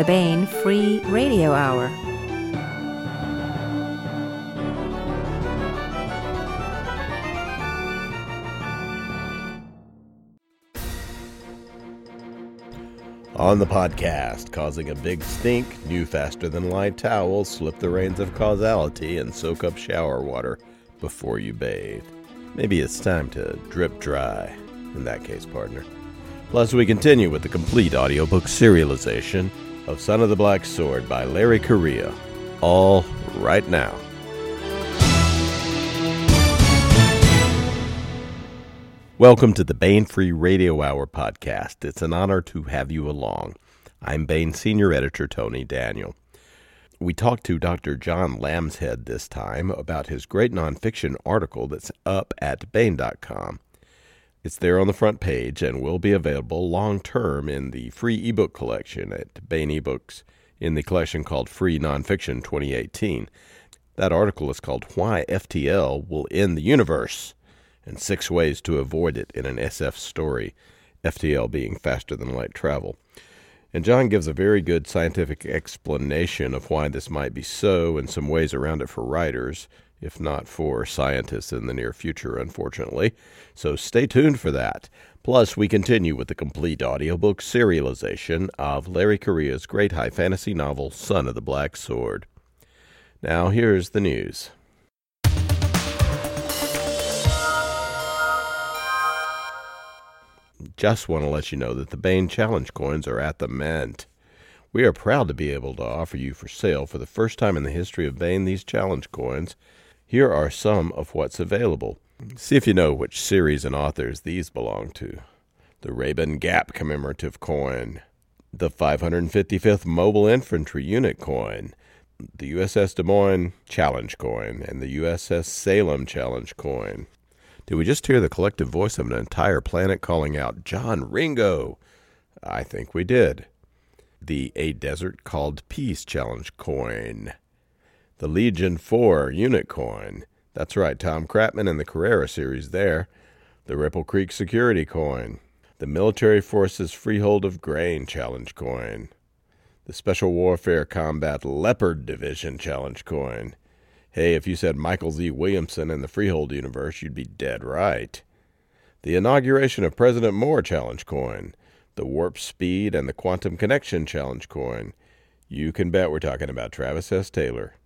the Baen Free Radio Hour. On the podcast, causing a big stink, new faster than light towels, slip the reins of causality, and soak up shower water before you bathe. Maybe it's time to drip dry, in that case, partner. Plus, we continue with the complete audiobook serialization of Son of the Black Sword by Larry Correia. All right now. Welcome to the Baen Free Radio Hour podcast. It's an honor to have you along. I'm Baen Senior Editor Tony Daniel. We talked to Dr. John Lambshead this time about his great nonfiction article that's up at Baen.com. It's there on the front page and will be available long term in the free ebook collection at Baen eBooks in the collection called Free Nonfiction 2018. That article is called Why FTL Will End the Universe and Six Ways to Avoid It in an SF Story, FTL being faster than light travel. And John gives a very good scientific explanation of why this might be so and some ways around it for writers, if not for scientists in the near future, unfortunately. So stay tuned for that. Plus, we continue with the complete audiobook serialization of Larry Correia's great high fantasy novel, Son of the Black Sword. Now, here's the news. Just want to let you know that the Baen Challenge coins are at the Mint. We are proud to be able to offer you for sale for the first time in the history of Baen these challenge coins. Here are some of what's available. See if you know which series and authors these belong to. The Rabun Gap commemorative coin, the 555th Mobile Infantry Unit coin, the USS Des Moines Challenge coin, and the USS Salem Challenge coin. Did we just hear the collective voice of an entire planet calling out, John Ringo? I think we did. The A Desert Called Peace Challenge coin. The Legion 4 unit coin. That's right, Tom Kratman and the Carrera series there. The Ripple Creek Security coin. The Military Forces Freehold of Grain Challenge coin. The Special Warfare Combat Leopard Division Challenge coin. Hey, if you said Michael Z. Williamson in the Freehold universe, you'd be dead right. The inauguration of President Moore challenge coin, the Warp Speed and the Quantum Connection challenge coin. You can bet we're talking about Travis S. Taylor.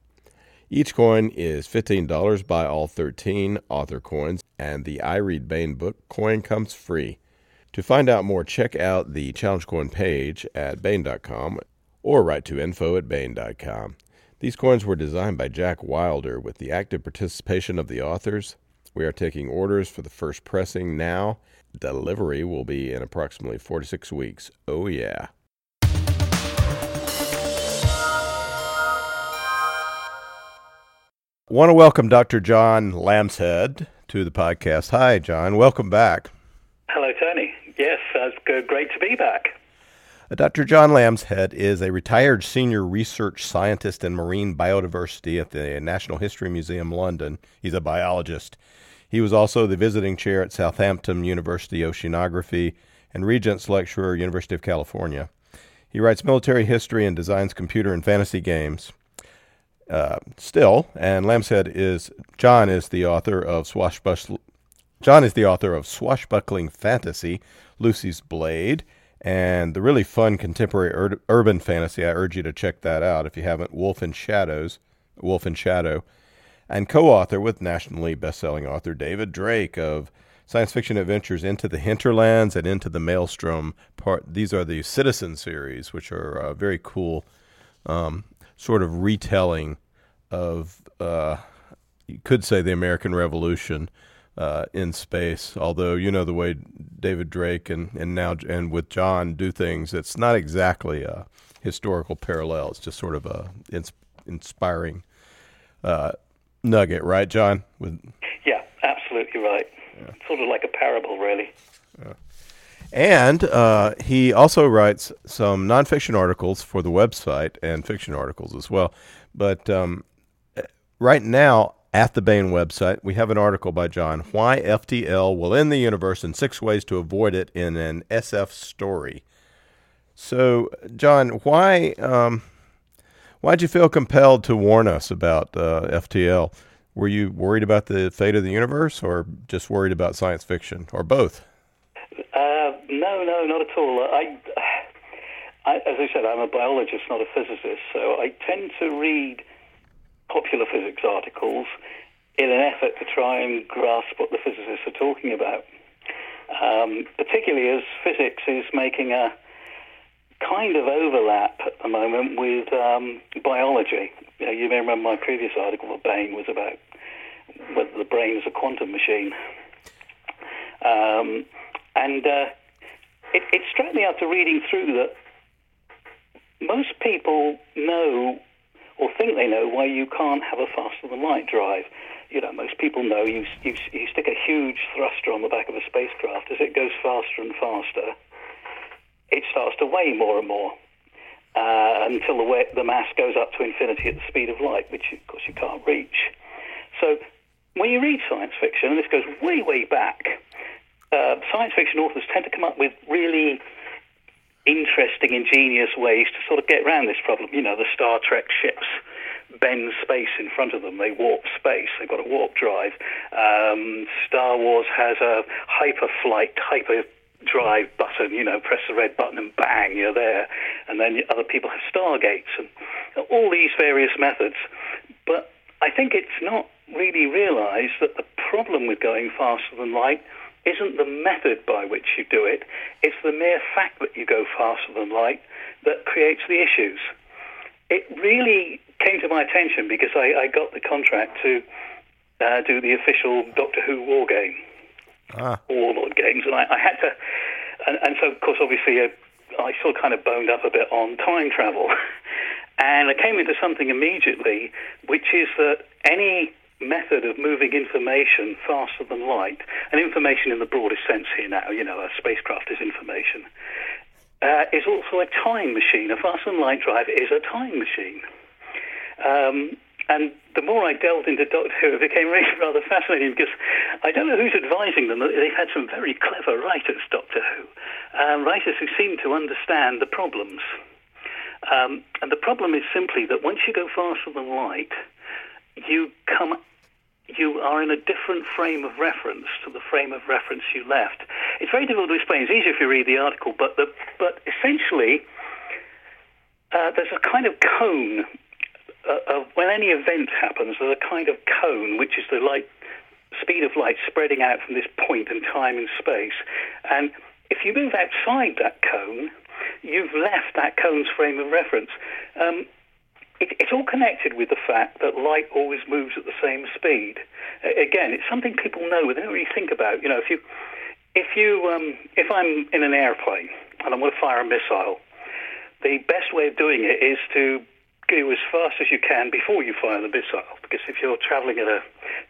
Each coin is $15 by all 13 author coins, and the I Read Baen book coin comes free. To find out more, check out the challenge coin page at Baen.com or write to info at Baen.com. These coins were designed by Jack Wilder with the active participation of the authors. We are taking orders for the first pressing now. Delivery will be in approximately 46 weeks. Oh, yeah. Want to welcome Dr. John Lambshead to the podcast. Hi, John. Welcome back. Hello, Tony. Yes, it's great to be back. Uh, Dr. John Lambshead is a retired senior research scientist in marine biodiversity at the Natural History Museum, London. He's a biologist. He was also the visiting chair at Southampton University Oceanography and Regents Lecturer, University of California. He writes military history and designs computer and fantasy games. Uh, still, and Lambshead is John is the author of Swashbuckling. John is the author of Swashbuckling Fantasy, Lucy's Blade, and the really fun contemporary ur- urban fantasy. I urge you to check that out if you haven't. Wolf in Shadows, Wolf in Shadow, and co-author with nationally best-selling author David Drake of science fiction adventures Into the Hinterlands and Into the Maelstrom. Part these are the Citizen series, which are uh, very cool, um, sort of retelling of uh, you could say the American Revolution uh, in space. Although you know the way David Drake and and now and with John do things, it's not exactly a historical parallel. It's just sort of a ins- inspiring uh, nugget, right, John? With yeah, absolutely right. Yeah. Sort of like a parable, really. Yeah. And uh, he also writes some nonfiction articles for the website and fiction articles as well. But um, right now, at the Baen website, we have an article by John Why FTL Will End the Universe in Six Ways to Avoid It in an SF Story. So, John, why um, why'd you feel compelled to warn us about uh, FTL? Were you worried about the fate of the universe, or just worried about science fiction, or both? Uh, no, no, not at all. I, I, as I said, I'm a biologist, not a physicist, so I tend to read popular physics articles in an effort to try and grasp what the physicists are talking about. Um, particularly as physics is making a kind of overlap at the moment with um, biology. You, know, you, may remember my previous article, The Baen, was about whether the brain is a quantum machine. Um, and uh, it, it struck me after reading through that most people know or think they know why you can't have a faster than light drive. You know, most people know you, you, you stick a huge thruster on the back of a spacecraft. As it goes faster and faster, it starts to weigh more and more uh, until the, the mass goes up to infinity at the speed of light, which of course you can't reach. So when you read science fiction, and this goes way, way back, uh, science fiction authors tend to come up with really interesting, ingenious ways to sort of get around this problem. You know, the Star Trek ships bend space in front of them. They warp space. They've got a warp drive. Um, Star Wars has a hyper flight, hyper drive button, you know, press the red button and bang, you're there. And then other people have stargates and all these various methods. But I think it's not really realized that the problem with going faster than light isn't the method by which you do it, it's the mere fact that you go faster than light that creates the issues. It really came to my attention because I, I got the contract to uh, do the official Doctor Who war game, ah. Warlord games, and I, I had to, and, and, so of course obviously uh, I still kind of boned up a bit on time travel, and I came into something immediately, which is that any method of moving information faster than light, and information in the broadest sense here now, you know, a spacecraft is information, uh, is also a time machine. A faster than light drive is a time machine. Um, and the more I delved into Doctor Who, it became really rather fascinating because I don't know who's advising them. They've had some very clever writers, Doctor Who, um, writers who seem to understand the problems. Um, and the problem is simply that once you go faster than light, you come you are in a different frame of reference to the frame of reference you left. It's very difficult to explain. It's easier if you read the article, but the, but essentially, uh, there's a kind of cone. Uh, of, when any event happens, there's a kind of cone, which is the light speed of light spreading out from this point in time and space. And if you move outside that cone, you've left that cone's frame of reference. Um, it, it's all connected with the fact that light always moves at the same speed. Again, it's something people know, but they don't really think about. You know, if you, if you, um, if I'm in an airplane and I'm going to fire a missile, the best way of doing it is to go as fast as you can before you fire the missile. Because if you're traveling at a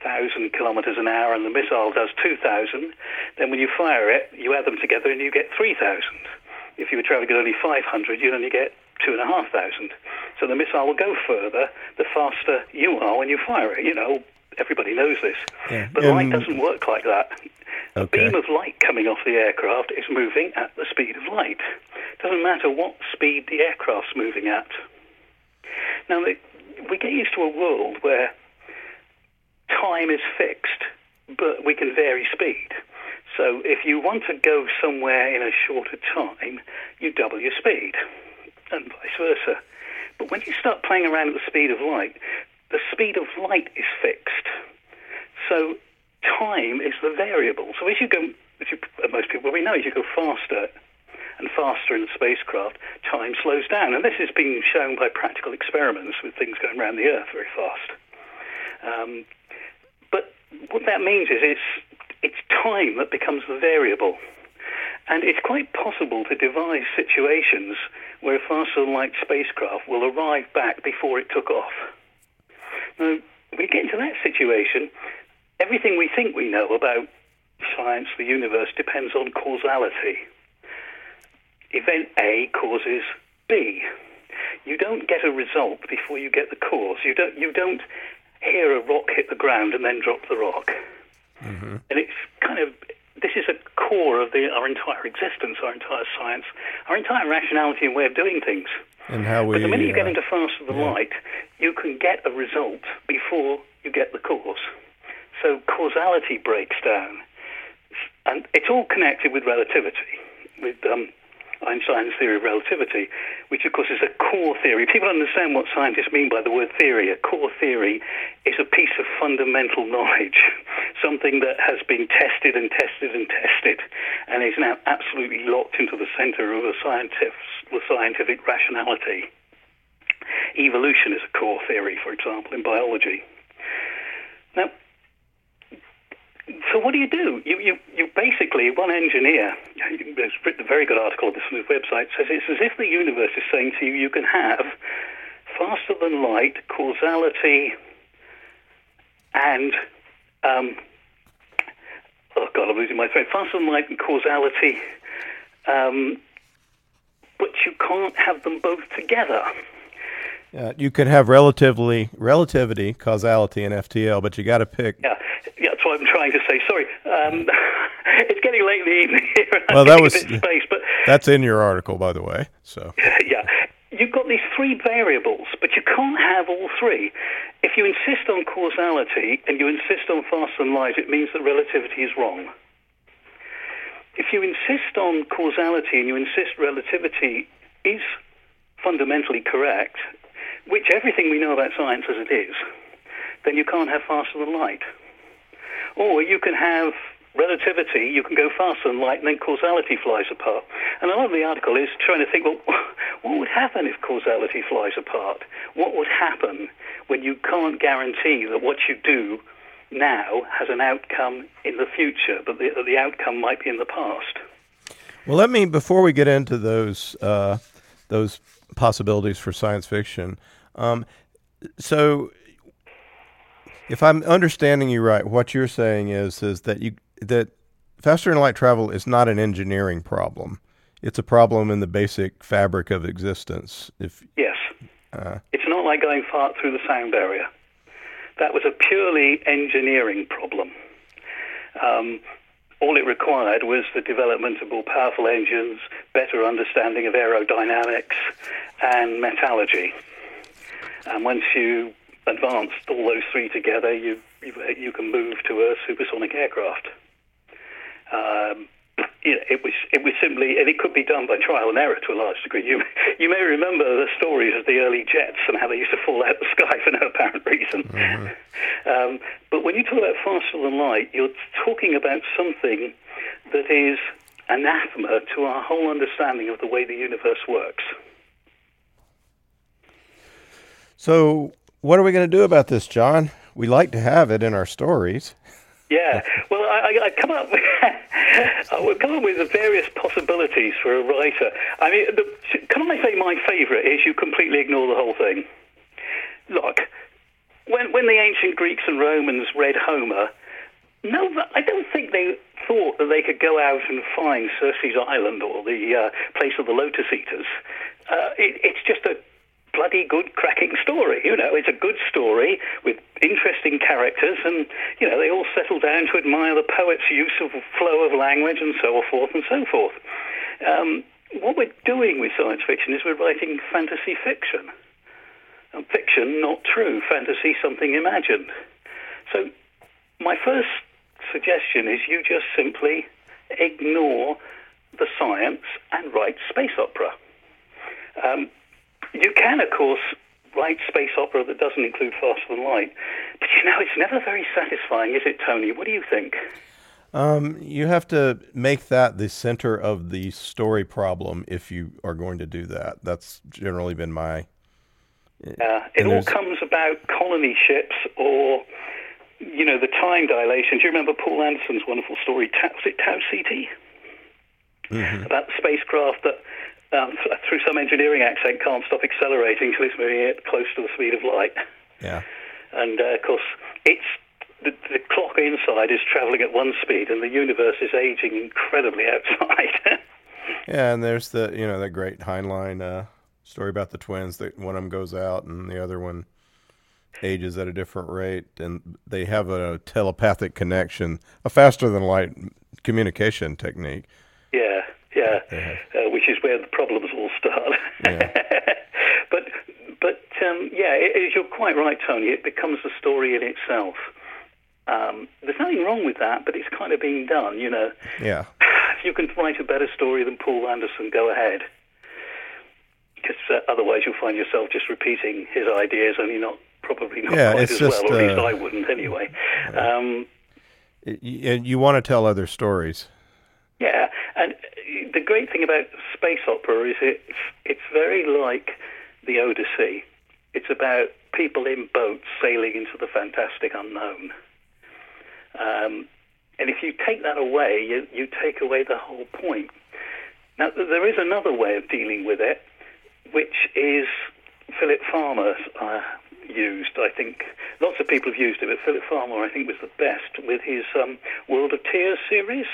thousand kilometers an hour and the missile does two thousand, then when you fire it, you add them together and you get three thousand. If you were traveling at only five hundred, you'd only get two and a half thousand. So the missile will go further the faster you are when you fire it. You know, everybody knows this. Yeah. But um, light doesn't work like that. Okay. A beam of light coming off the aircraft is moving at the speed of light. It doesn't matter what speed the aircraft's moving at. Now, we get used to a world where time is fixed, but we can vary speed. So if you want to go somewhere in a shorter time, you double your speed and vice versa. But when you start playing around at the speed of light, the speed of light is fixed. So time is the variable. So as you go, as you, most people we know, as you go faster and faster in the spacecraft, time slows down. And this has been shown by practical experiments with things going around the Earth very fast. Um, but what that means is it's, it's time that becomes the variable. And it's quite possible to devise situations where a light spacecraft will arrive back before it took off. Now, when you get into that situation, everything we think we know about science, the universe, depends on causality. Event A causes B. You don't get a result before you get the cause. You don't, you don't hear a rock hit the ground and then drop the rock. Mm-hmm. And it's kind of this is a core of the, our entire existence, our entire science, our entire rationality and way of doing things. And how we. But the minute you uh, get into faster than yeah. light, you can get a result before you get the cause. So causality breaks down. And it's all connected with relativity, with um, Einstein's theory of relativity, which of course is a core theory. People understand what scientists mean by the word theory. A core theory is a piece of fundamental knowledge, something that has been tested and tested and tested, and is now absolutely locked into the center of a scientific, the scientific rationality. Evolution is a core theory, for example, in biology. Now, so what do you do? You, you, you basically, one engineer has written a very good article on this on his website, says it's as if the universe is saying to you, you can have faster than light, causality, and, um, oh God, I'm losing my thread, faster than light and causality, um, but you can't have them both together. Uh, you can have relatively relativity, causality, and FTL, but you got to pick. Yeah, yeah, that's what I'm trying to say. Sorry, um, it's getting late in the evening here. Well, that was- space, but That's in your article, by the way. So yeah, you've got these three variables, but you can't have all three. If you insist on causality and you insist on faster than light, it means that relativity is wrong. If you insist on causality and you insist relativity is fundamentally correct, which everything we know about science as it is, then you can't have faster than light. Or you can have relativity, you can go faster than light, and then causality flies apart. And a lot of the article is trying to think, well, what would happen if causality flies apart? What would happen when you can't guarantee that what you do now has an outcome in the future, but the, the outcome might be in the past? Well, let me before we get into those uh, those possibilities for science fiction. Um, so, if I'm understanding you right, what you're saying is is that you that faster than light travel is not an engineering problem. It's a problem in the basic fabric of existence. If Yes. uh, It's not like going far through the sound barrier. That was a purely engineering problem. Um, all it required was the development of more powerful engines, better understanding of aerodynamics, and metallurgy. And once you advanced all those three together, you you, you can move to a supersonic aircraft. Um, you know, it was it was simply, and it could be done by trial and error to a large degree. You you may remember the stories of the early jets and how they used to fall out of the sky for no apparent reason. Um, but when you talk about faster than light, you're talking about something that is anathema to our whole understanding of the way the universe works. so, what are we going to do about this, John? We like to have it in our stories. Yeah, well, I, I I come up with, I would come up with the various possibilities for a writer. I mean, the, can I say my favourite is you completely ignore the whole thing. Look, when when the ancient Greeks and Romans read Homer, no, I don't think they thought that they could go out and find Circe's Island or the uh, place of the Lotus Eaters. Uh, it, it's just a bloody good, cracking story. You know, it's a good story with interesting characters, and you know they all settle down to admire the poet's use of flow of language and so forth and so forth. Um, what we're doing with science fiction is we're writing fantasy fiction. And fiction, not true. Fantasy, something imagined. So, my first suggestion is you just simply ignore the science and write space opera. Um, you can, of course, write space opera that doesn't include faster than light, but you know, it's never very satisfying, is it, Tony? What do you think? Um, you have to make that the center of the story problem if you are going to do that. That's generally been my. Uh, it all comes about colony ships or, you know, the time dilation. Do you remember Poul Anderson's wonderful story, Tau, was it Tau CT? About the spacecraft that, um, through some engineering accent, can't stop accelerating until it's moving it close to the speed of light. Yeah. And uh, of course, it's the, the clock inside is traveling at one speed, and the universe is aging incredibly outside. Yeah, and there's the you know that great Heinlein uh, story about the twins that one of them goes out and the other one ages at a different rate, and they have a telepathic connection, a faster than light communication technique. Yeah, yeah, uh, which is where the problems all start. Yeah. but but um, yeah, it, you're quite right, Tony. It becomes a story in itself. Um, there's nothing wrong with that, but it's kind of being done, you know. Yeah. If you can write a better story than Poul Anderson, go ahead. Because uh, otherwise you'll find yourself just repeating his ideas, only not probably not Yeah, quite as just, well, or at least uh, I wouldn't anyway. Um, y- you want to tell other stories. Yeah, and the great thing about space opera is it's it's very like the Odyssey. It's about people in boats sailing into the fantastic unknown. Um, and if you take that away, you, you take away the whole point. Now, th- there is another way of dealing with it, which is Philip Farmer uh, used. I think lots of people have used it, but Philip Farmer, I think, was the best with his um, World of Tiers series,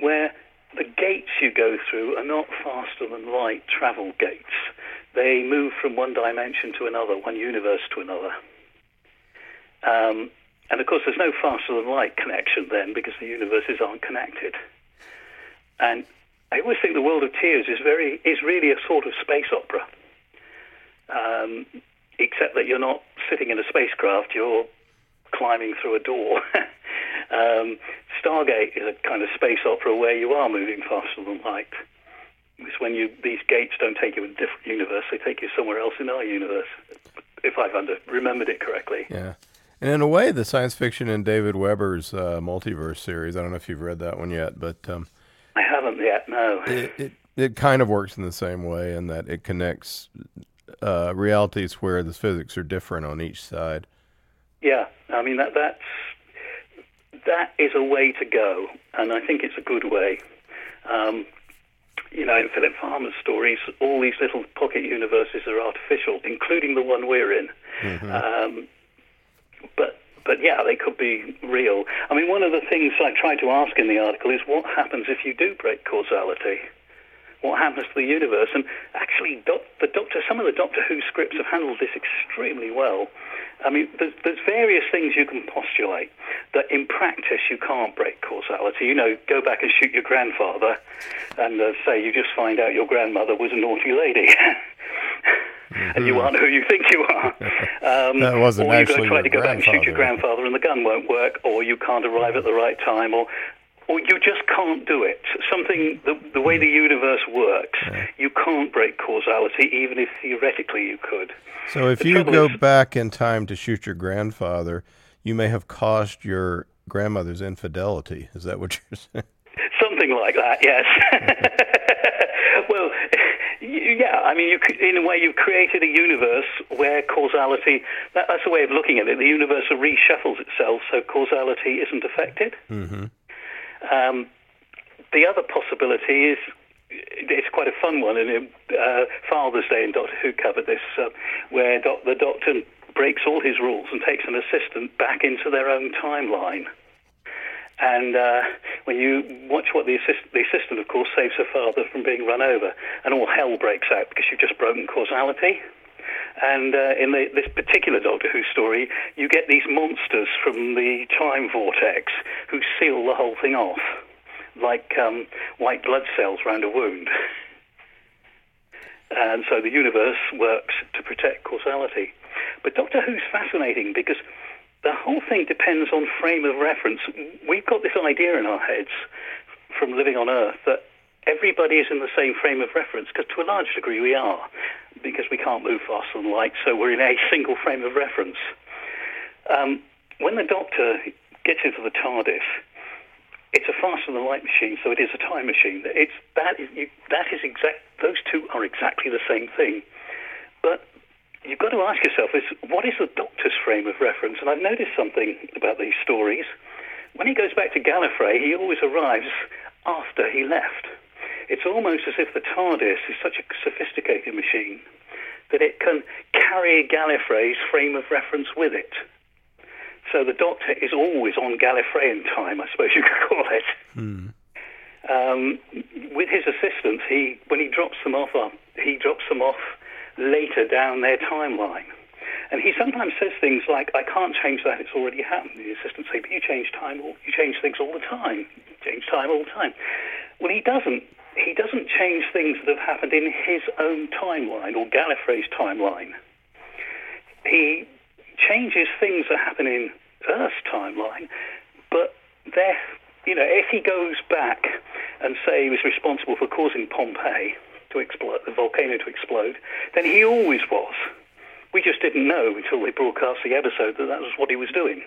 where the gates you go through are not faster than light travel gates. They move from one dimension to another, one universe to another. Um, and of course, there's no faster than light connection then because the universes aren't connected. And I always think the World of Tiers is very is really a sort of space opera, um, except that you're not sitting in a spacecraft; you're climbing through a door. um, Stargate is a kind of space opera where you are moving faster than light. It's when you these gates don't take you in a different universe; they take you somewhere else in our universe. If I've under, remembered it correctly. Yeah. And in a way, the science fiction in David Weber's uh, multiverse series, I don't know if you've read that one yet, but um, I haven't yet. No. it, it, it kind of works in the same way in that it connects uh, realities where the physics are different on each side. Yeah, I mean that that's that is a way to go, and I think it's a good way. Um, you know, in Philip Farmer's stories, all these little pocket universes are artificial, including the one we're in. Um, but but yeah, they could be real. I mean, one of the things I try to ask in the article is what happens if you do break causality? What happens to the universe? And actually, doc, the Doctor, some of the Doctor Who scripts have handled this extremely well. I mean, there's, there's various things you can postulate that in practice you can't break causality. You know, go back and shoot your grandfather and uh, say you just find out your grandmother was a naughty lady. And you aren't who you think you are. Um, That wasn't or you actually go try to go back and shoot your grandfather. grandfather and the gun won't work, or you can't arrive at the right time, or or you just can't do it. Something the, the way the universe works, you can't break causality, even if theoretically you could. So if The you go is- back in time to shoot your grandfather, you may have caused your grandmother's infidelity. Is that what you're saying? Something like that, yes. well, yeah, I mean, you, in a way, you've created a universe where causality, that, that's a way of looking at it. The universe reshuffles itself so causality isn't affected. Mm-hmm. Um, the other possibility is it's quite a fun one, and uh, Father's Day in Doctor Who covered this, uh, where doc- the Doctor breaks all his rules and takes an assistant back into their own timeline. And uh, when you watch what the, assist- the assistant, of course, saves her father from being run over, and all hell breaks out because you've just broken causality. And uh, in the, this particular Doctor Who story, you get these monsters from the time vortex who seal the whole thing off, like um, white blood cells round a wound. And so the universe works to protect causality. But Doctor Who's fascinating because the whole thing depends on frame of reference. We've got this idea in our heads from living on Earth that everybody is in the same frame of reference, because to a large degree we are, because we can't move faster than light, so we're in a single frame of reference. Um, when the Doctor gets into the TARDIS, it's a faster than light machine, so it is a time machine. It's that is you, that is exact. Those two are exactly the same thing. But you've got to ask yourself: is what is the Doctor's frame of reference? And I've noticed something about these stories. When he goes back to Gallifrey, he always arrives after he left. It's almost as if the TARDIS is such a sophisticated machine that it can carry Gallifrey's frame of reference with it. So the Doctor is always on Gallifreyan time, I suppose you could call it. Um, with his assistants, he when he drops them off, uh, he drops them off later down their timeline, And he sometimes says things like, I can't change that, it's already happened. The assistants say, but you change time, all, you change things all the time. You change time all the time. Well, he doesn't. He doesn't change things that have happened in his own timeline or Gallifrey's timeline. He changes things that happen in Earth's timeline, but they're, you know, if he goes back and say he was responsible for causing Pompeii to explode, the volcano to explode, then he always was. We just didn't know until they broadcast the episode that that was what he was doing.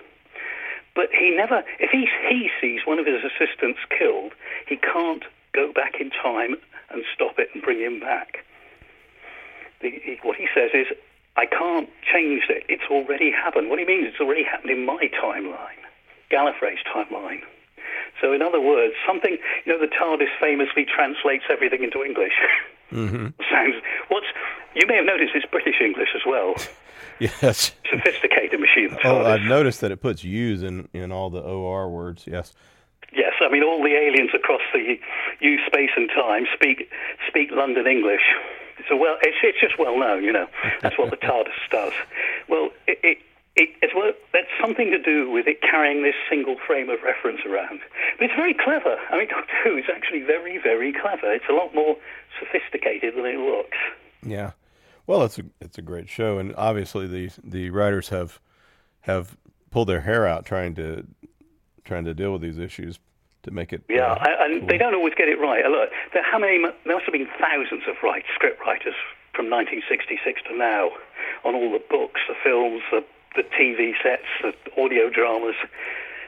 But he never, if he, he sees one of his assistants killed, he can't go back in time and stop it and bring him back. The, he, what he says is, I can't change it. It's already happened. What he means, is, it's already happened in my timeline, Gallifrey's timeline. So, in other words, something, you know, the TARDIS famously translates everything into English. Mm-hmm. Sounds, what's, you may have noticed it's British English as well. Yes. Sophisticated machine. Oh, I've noticed that it puts U's in, in all the OR words, yes. Yes, I mean, all the aliens across the U space and time speak, speak London English. So, well, it's, it's just well known, you know. That's what the TARDIS does. Well, it, it it, it's, well, that's something to do with it carrying this single frame of reference around. But it's very clever. I mean, Doctor Who is actually very, very clever. It's a lot more sophisticated than it looks. Yeah. Well, it's a it's a great show, and obviously the the writers have have pulled their hair out trying to trying to deal with these issues to make it. Yeah, uh, and cool. they don't always get it right. Look, there, how many? There must have been thousands of right script writers from 1966 to now on all the books, the films, the the TV sets, the audio dramas.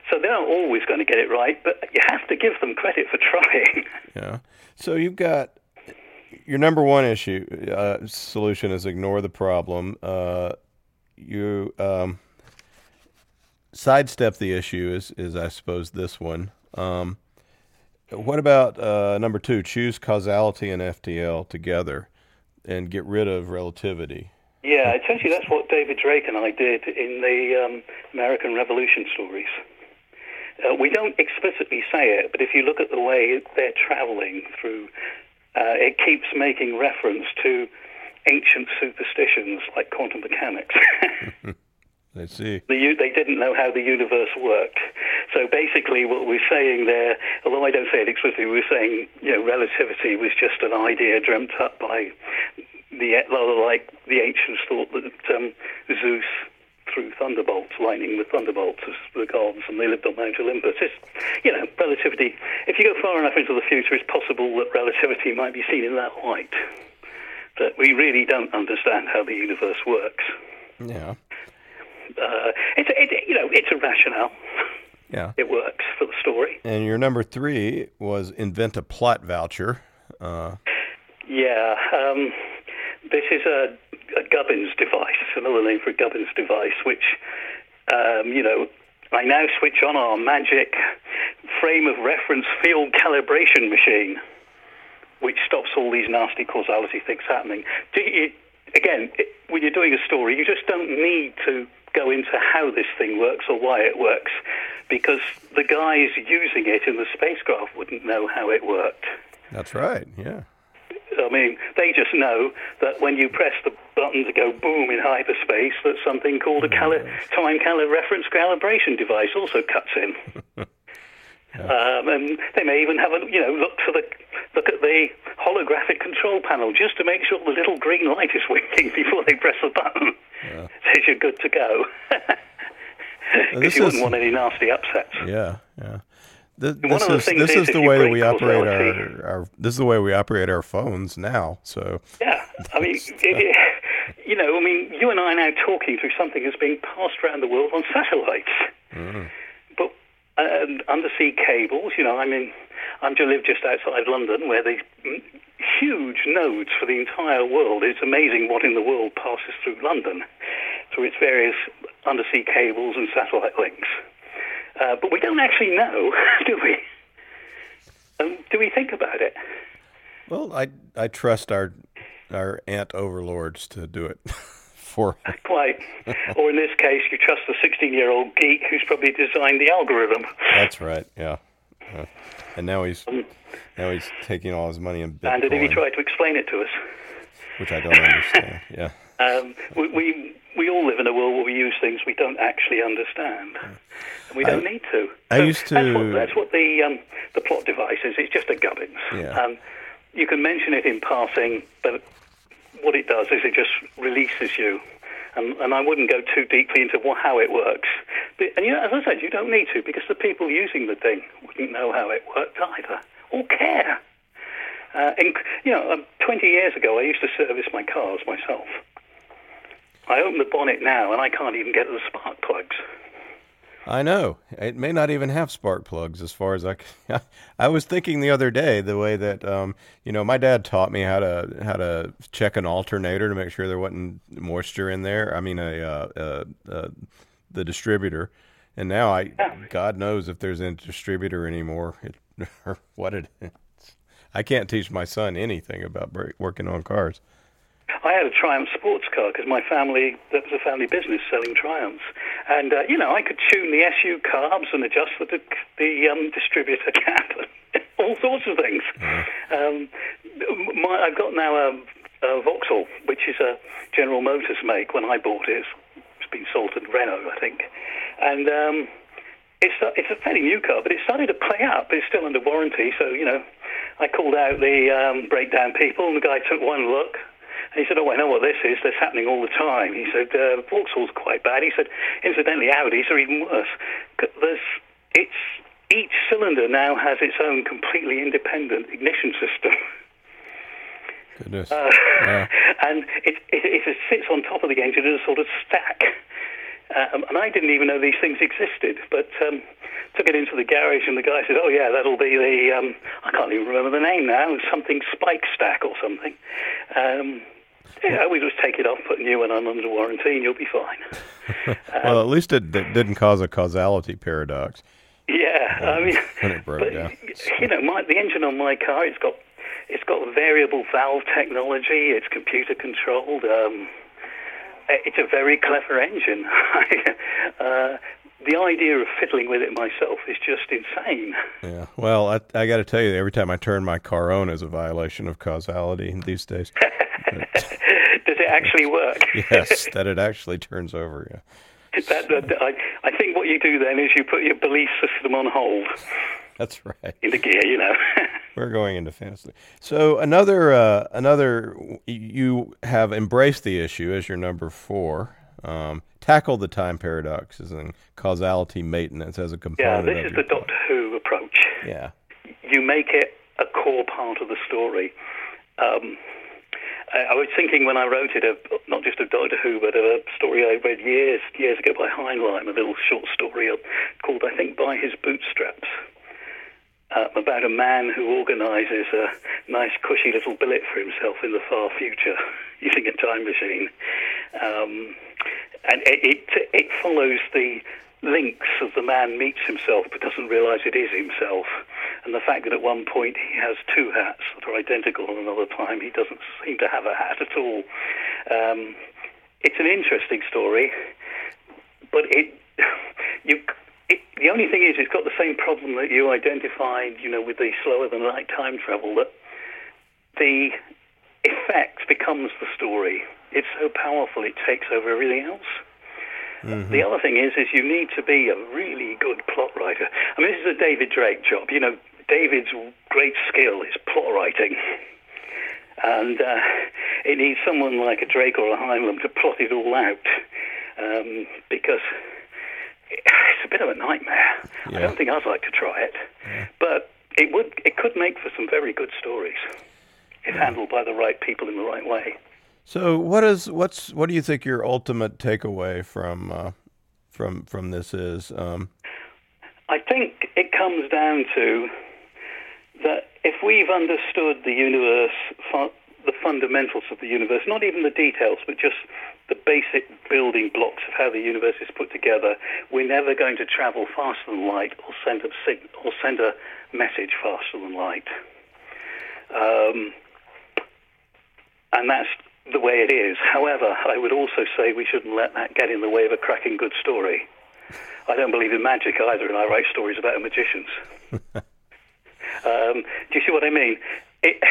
So they're not always going to get it right, but you have to give them credit for trying. Yeah. So you've got your number one issue uh, solution is ignore the problem. Uh, you um, sidestep the issue is is I suppose this one. Um, what about uh, number two? Choose causality and FTL together, and get rid of relativity. Yeah, essentially that's what David Drake and I did in the um, American Revolution stories. Uh, we don't explicitly say it, but if you look at the way they're traveling through, uh, it keeps making reference to ancient superstitions like quantum mechanics. I see. The, they didn't know how the universe worked. So basically, what we're saying there, although I don't say it explicitly, we're saying you know relativity was just an idea dreamt up by the like the ancients thought that um, Zeus threw thunderbolts, lightning with thunderbolts as the gods, and they lived on Mount Olympus. It's, you know, relativity. If you go far enough into the future, it's possible that relativity might be seen in that light. That we really don't understand how the universe works. Yeah. Uh, it's it, you know it's a rationale. Yeah. It works for the story. And your number three was invent a plot voucher. Uh, yeah. Um, this is a, a Gubbins device, another name for a Gubbins device, which, um, you know, I now switch on our magic frame of reference field calibration machine, which stops all these nasty causality things happening. You, again, when you're doing a story, you just don't need to go into how this thing works or why it works, because the guys using it in the spacecraft wouldn't know how it worked. That's right, yeah. I mean, they just know that when you press the button to go boom in hyperspace, that something called a cali- time cali- reference calibration device also cuts in. yeah. um, and they may even have a you know look for the look at the holographic control panel just to make sure the little green light is winking before they press the button. Yeah. Says you're good to go. Because you wouldn't want any nasty upsets. Yeah, yeah. This, this is this is, is the way that we operate our, our, this is the way we operate our phones now. So yeah, I mean, it, you know, I mean, you and I are now talking through something that's being passed around the world on satellites, mm. Uh, undersea cables. You know, I mean, I'm to live just outside London, where the huge nodes for the entire world. It's amazing what in the world passes through London, through its various undersea cables and satellite links. Uh, but we don't actually know, do we? Um, do we think about it? Well, I I trust our our ant overlords to do it for. Quite. or in this case, you trust the 16 year old geek who's probably designed the algorithm. That's right. Yeah. And now he's um, now he's taking all his money in Bitcoin. And did he try to explain it to us? Which I don't understand. Yeah. Um, we, we we all live in a world where we use things we don't actually understand, and we don't I- need to. I So used That's what, to- that's what the um, the plot device is. It's just a gubbins. Yeah. Um, you can mention it in passing, but what it does is it just releases you. And, and I wouldn't go too deeply into what, how it works. But, and you know, as I said, you don't need to because the people using the thing wouldn't know how it worked either or care. Uh, and, you know, um, 20 years ago, I used to service my cars myself. I open the bonnet now and I can't even get to the spark plugs. I know. It may not even have spark plugs as far as I, I was thinking the other day the way that um you know my dad taught me how to how to check an alternator to make sure there wasn't moisture in there. I mean a uh, uh, uh the distributor. And now I God knows if there's a distributor anymore it, or what it is. I can't teach my son anything about working on cars. I had a Triumph sports car because my family, that was a family business selling Triumphs. And, uh, you know, I could tune the SU carbs and adjust the, the um, distributor cap, and all sorts of things. Um, my, I've got now a, a Vauxhall, which is a General Motors make. When I bought it, it's been sold to Renault, I think. And um, it's, a, it's a fairly new car, but it started to play up. It's still under warranty, so, you know, I called out the um, breakdown people, and the guy took one look. He said, "Oh, I know what this is. That's happening all the time." He said, uh, "Vauxhall's quite bad." He said, "Incidentally, Audis are even worse. There's, it's each cylinder now has its own completely independent ignition system, Goodness. Uh, Yeah. and it, it, it sits on top of the engine in a sort of stack." Um, and I didn't even know these things existed, but um, took it into the garage, and the guy said, "Oh yeah, that'll be the um, I can't even remember the name now, something spike stack or something." Um, yeah, we just take it off, put a new one on under warranty, and you'll be fine. well, at least it, it didn't cause a causality paradox. Yeah, I mean, when it broke but, down. you know, my, the engine on my car, it's got it's got variable valve technology. It's computer controlled. Um, it's a very clever engine. uh, the idea of fiddling with it myself is just insane. Yeah. Well, I, I got to tell you, every time I turn my car on is a violation of causality these days. Does it actually work? yes, that it actually turns over. Yeah. that, that, I, I think what you do then is you put your belief system on hold That's right. in the gear, you know. We're going into fantasy. So another, uh, another, you have embraced the issue as your number four. Um, tackle the time paradoxes and causality maintenance as a component. yeah, this of is the Doctor Who approach. Yeah. you make it a core part of the story. Um, I, was thinking when I wrote it, of not just of Doctor Who, but of a story I read years years ago by Heinlein, a little short story called, I think, By His Bootstraps. Uh, about a man who organises a nice, cushy little billet for himself in the far future using a time machine. Um, and it, it, it follows the links as the man meets himself but doesn't realise it is himself. And the fact that at one point he has two hats that are identical and another time he doesn't seem to have a hat at all. Um, it's an interesting story, but it, you, it, the only thing is it's got the same problem that you identified, you know, with the slower than light time travel, that the effect becomes the story. It's so powerful it takes over everything else. The other thing is, is you need to be a really good plot writer. I mean, this is a David Drake job. You know, David's great skill is plot writing, and uh, it needs someone like a Drake or a Heinlein to plot it all out, um, because it's a bit of a nightmare. I don't think I'd like to try it, but it would. It could make for some very good stories if handled by the right people in the right way. So what is what's what do you think your ultimate takeaway from uh, from from this is? Um, I think it comes down to that if we've understood the universe, the fundamentals of the universe, not even the details, but just the basic building blocks of how the universe is put together, we're never going to travel faster than light or send a, or send a message faster than light. Um, and that's the way it is. However, I would also say we shouldn't let that get in the way of a cracking good story. I don't believe in magic either, and I write stories about magicians. um, do you see what I mean? It,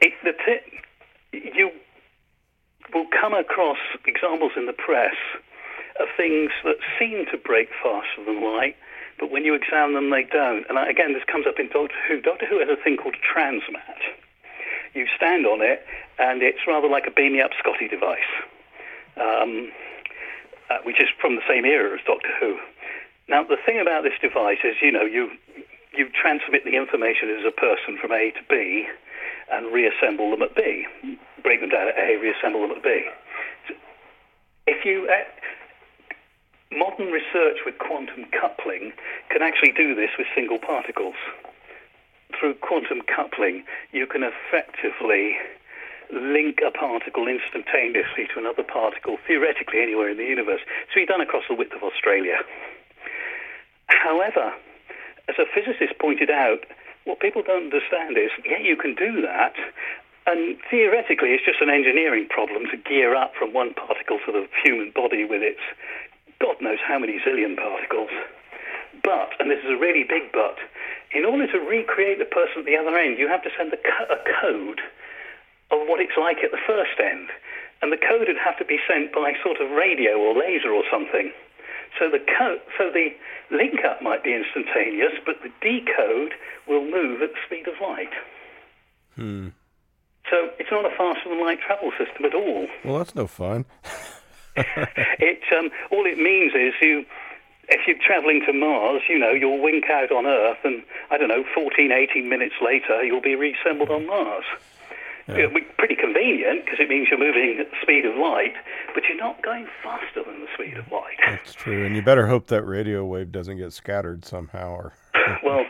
it, the t- you will come across examples in the press of things that seem to break faster than light, but when you examine them, they don't. And again, this comes up in Doctor Who. Doctor Who has a thing called transmat. You stand on it, and it's rather like a beam up Scotty device, um, uh, which is from the same era as Doctor Who. Now, the thing about this device is, you know, you you transmit the information as a person from A to B, and reassemble them at B. Break them down at A, reassemble them at B. If you uh, modern research with quantum coupling can actually do this with single particles. Through quantum coupling, you can effectively link a particle instantaneously to another particle, theoretically anywhere in the universe. So you've done across the width of Australia. However, as a physicist pointed out, what people don't understand is, yeah, you can do that, and theoretically, it's just an engineering problem to gear up from one particle to the human body with its God knows how many zillion particles. But, and this is a really big but, in order to recreate the person at the other end, you have to send a, co- a code of what it's like at the first end. And the code would have to be sent by sort of radio or laser or something. So the co- so the link up might be instantaneous, but the decode will move at the speed of light. Hmm. So it's not a faster than light travel system at all. Well, that's no fun. it um, all it means is you if you're travelling to Mars, you know, you'll wink out on Earth, and I don't know, 14, 18 minutes later, you'll be reassembled on Mars. Yeah. It'll be pretty convenient because it means you're moving at the speed of light, but you're not going faster than the speed of light. That's true, and you better hope that radio wave doesn't get scattered somehow. Or well,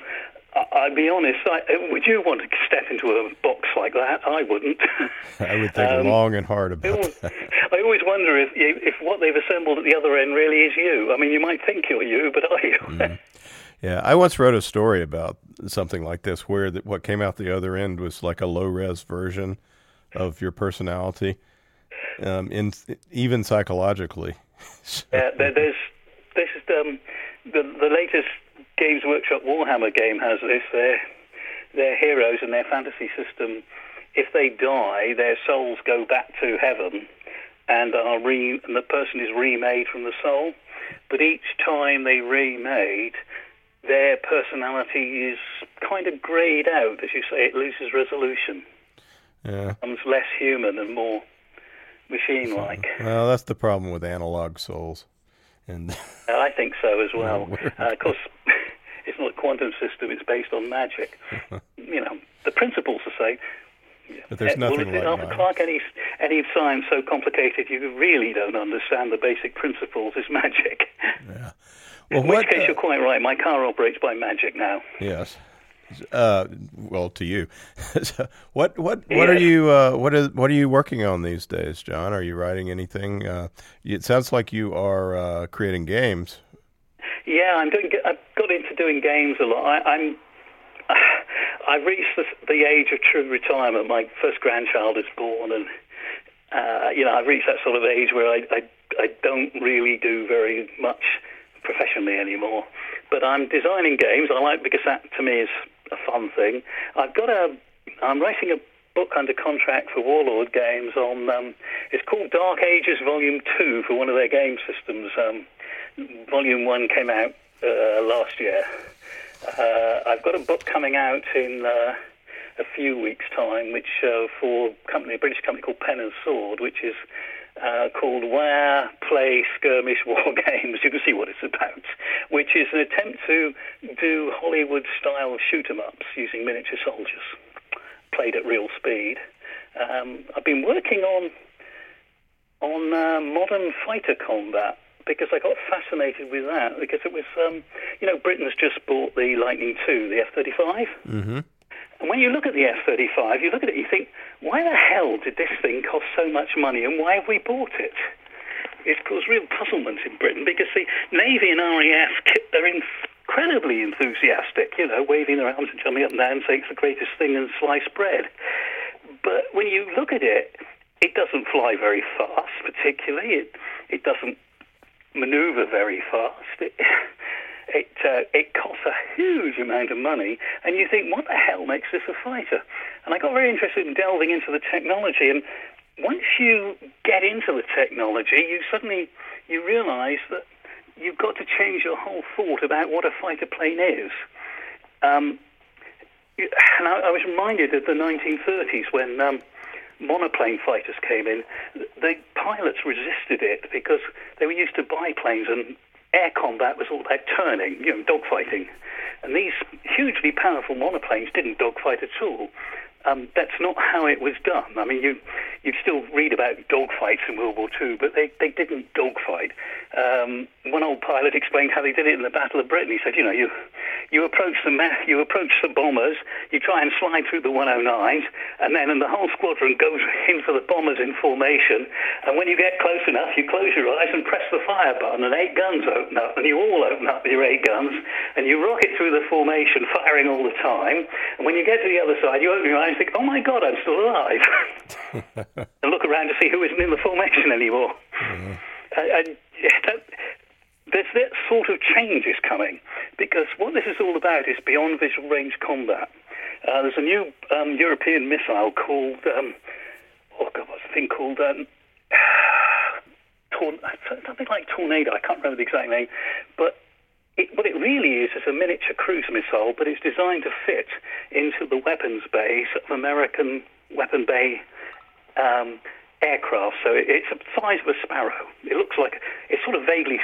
I'll be honest. I, would you want to step into a box like that? I wouldn't. I would think um, long and hard about I that. I always wonder if if what they've assembled at the other end really is you. I mean, you might think you're you, but are you? mm. Yeah, I once wrote a story about something like this, where the, what came out the other end was like a low res version of your personality, um, in even psychologically. so. Yeah, there, there's this is um, the the latest Games Workshop Warhammer game has this. Their their heroes and their fantasy system, if they die, their souls go back to heaven, and are re and the person is remade from the soul. But each time they remade, their personality is kind of greyed out, as you say. It loses resolution. Yeah, becomes less human and more machine-like. Well, that's the problem with analog souls. And I think so as well. Uh, of course, it's not a quantum system; it's based on magic. you know, the principles are the same. But there's nothing well, like Arthur Clarke, any any science so complicated you really don't understand the basic principles is magic. Yeah. Well, In what, which case, uh, you're quite right. My car operates by magic now. Yes. Uh, well, to you. so what what what are you uh, what is what are you working on these days, John? Are you writing anything? Uh, it sounds like you are uh, creating games. Yeah, I'm doing. I've got into doing games a lot. I, I'm. I've reached the, the, age of true retirement. My first grandchild is born, and uh, you know I've reached that sort of age where I, I I don't really do very much professionally anymore. But I'm designing games. I like because that to me is a fun thing. I've got a. I'm writing a book under contract for Warlord Games on. Um, it's called Dark Ages Volume Two for one of their game systems. Um, volume One came out uh, last year. Uh, I've got a book coming out in uh, a few weeks' time, which uh, for a company, a British company called Pen and Sword, which is uh, called Where Play, Skirmish War Games. You can see what it's about, which is an attempt to do Hollywood-style shoot 'em ups using miniature soldiers, played at real speed. Um, I've been working on on uh, modern fighter combat because I got fascinated with that because it was, um, you know, Britain's just bought the Lightning II, the F-35. Mm-hmm. And when you look at the F-35, you look at it, you think, why the hell did this thing cost so much money, and why have we bought it? It's caused real puzzlement in Britain because the Navy and RAF they're incredibly enthusiastic, you know, waving their arms and jumping up and down, saying it's the greatest thing in sliced bread. But when you look at it, it doesn't fly very fast, particularly. It it doesn't maneuver very fast. It, it, uh, it costs a huge amount of money, and you think, what the hell makes this a fighter? And I got very interested in delving into the technology, and once you get into the technology, you suddenly you realise that you've got to change your whole thought about what a fighter plane is. Um, and I, I, was reminded of the 1930s when um, monoplane fighters came in. The pilots resisted it because they were used to biplanes and air combat was all about turning, you know, dogfighting. And these hugely powerful monoplanes didn't dogfight at all. Um, that's not how it was done. I mean, you you still read about dogfights in World War II, but they, they didn't dogfight. Um, one old pilot explained how they did it in the Battle of Britain. He said, you know, you you approach the you approach the bombers, you try and slide through the 109s, and then and the whole squadron goes in for the bombers in formation. And when you get close enough, you close your eyes and press the fire button, and eight guns open up, and you all open up your eight guns, and you rocket through the formation, firing all the time. And when you get to the other side, you open your eyes and think, oh my God, I'm still alive. and look around to see who isn't in the formation anymore. Mm-hmm. And, that, there's that sort of change is coming because what this is all about is beyond visual range combat. Uh, there's a new um, European missile called, um, oh God, what's the thing called? Um, something like Tornado. I can't remember the exact name, but it, what it really is is a miniature cruise missile, but it's designed to fit into the weapons bays of American weapon bay um, aircraft. So it's the size of a Sparrow. It looks like it's sort of vaguely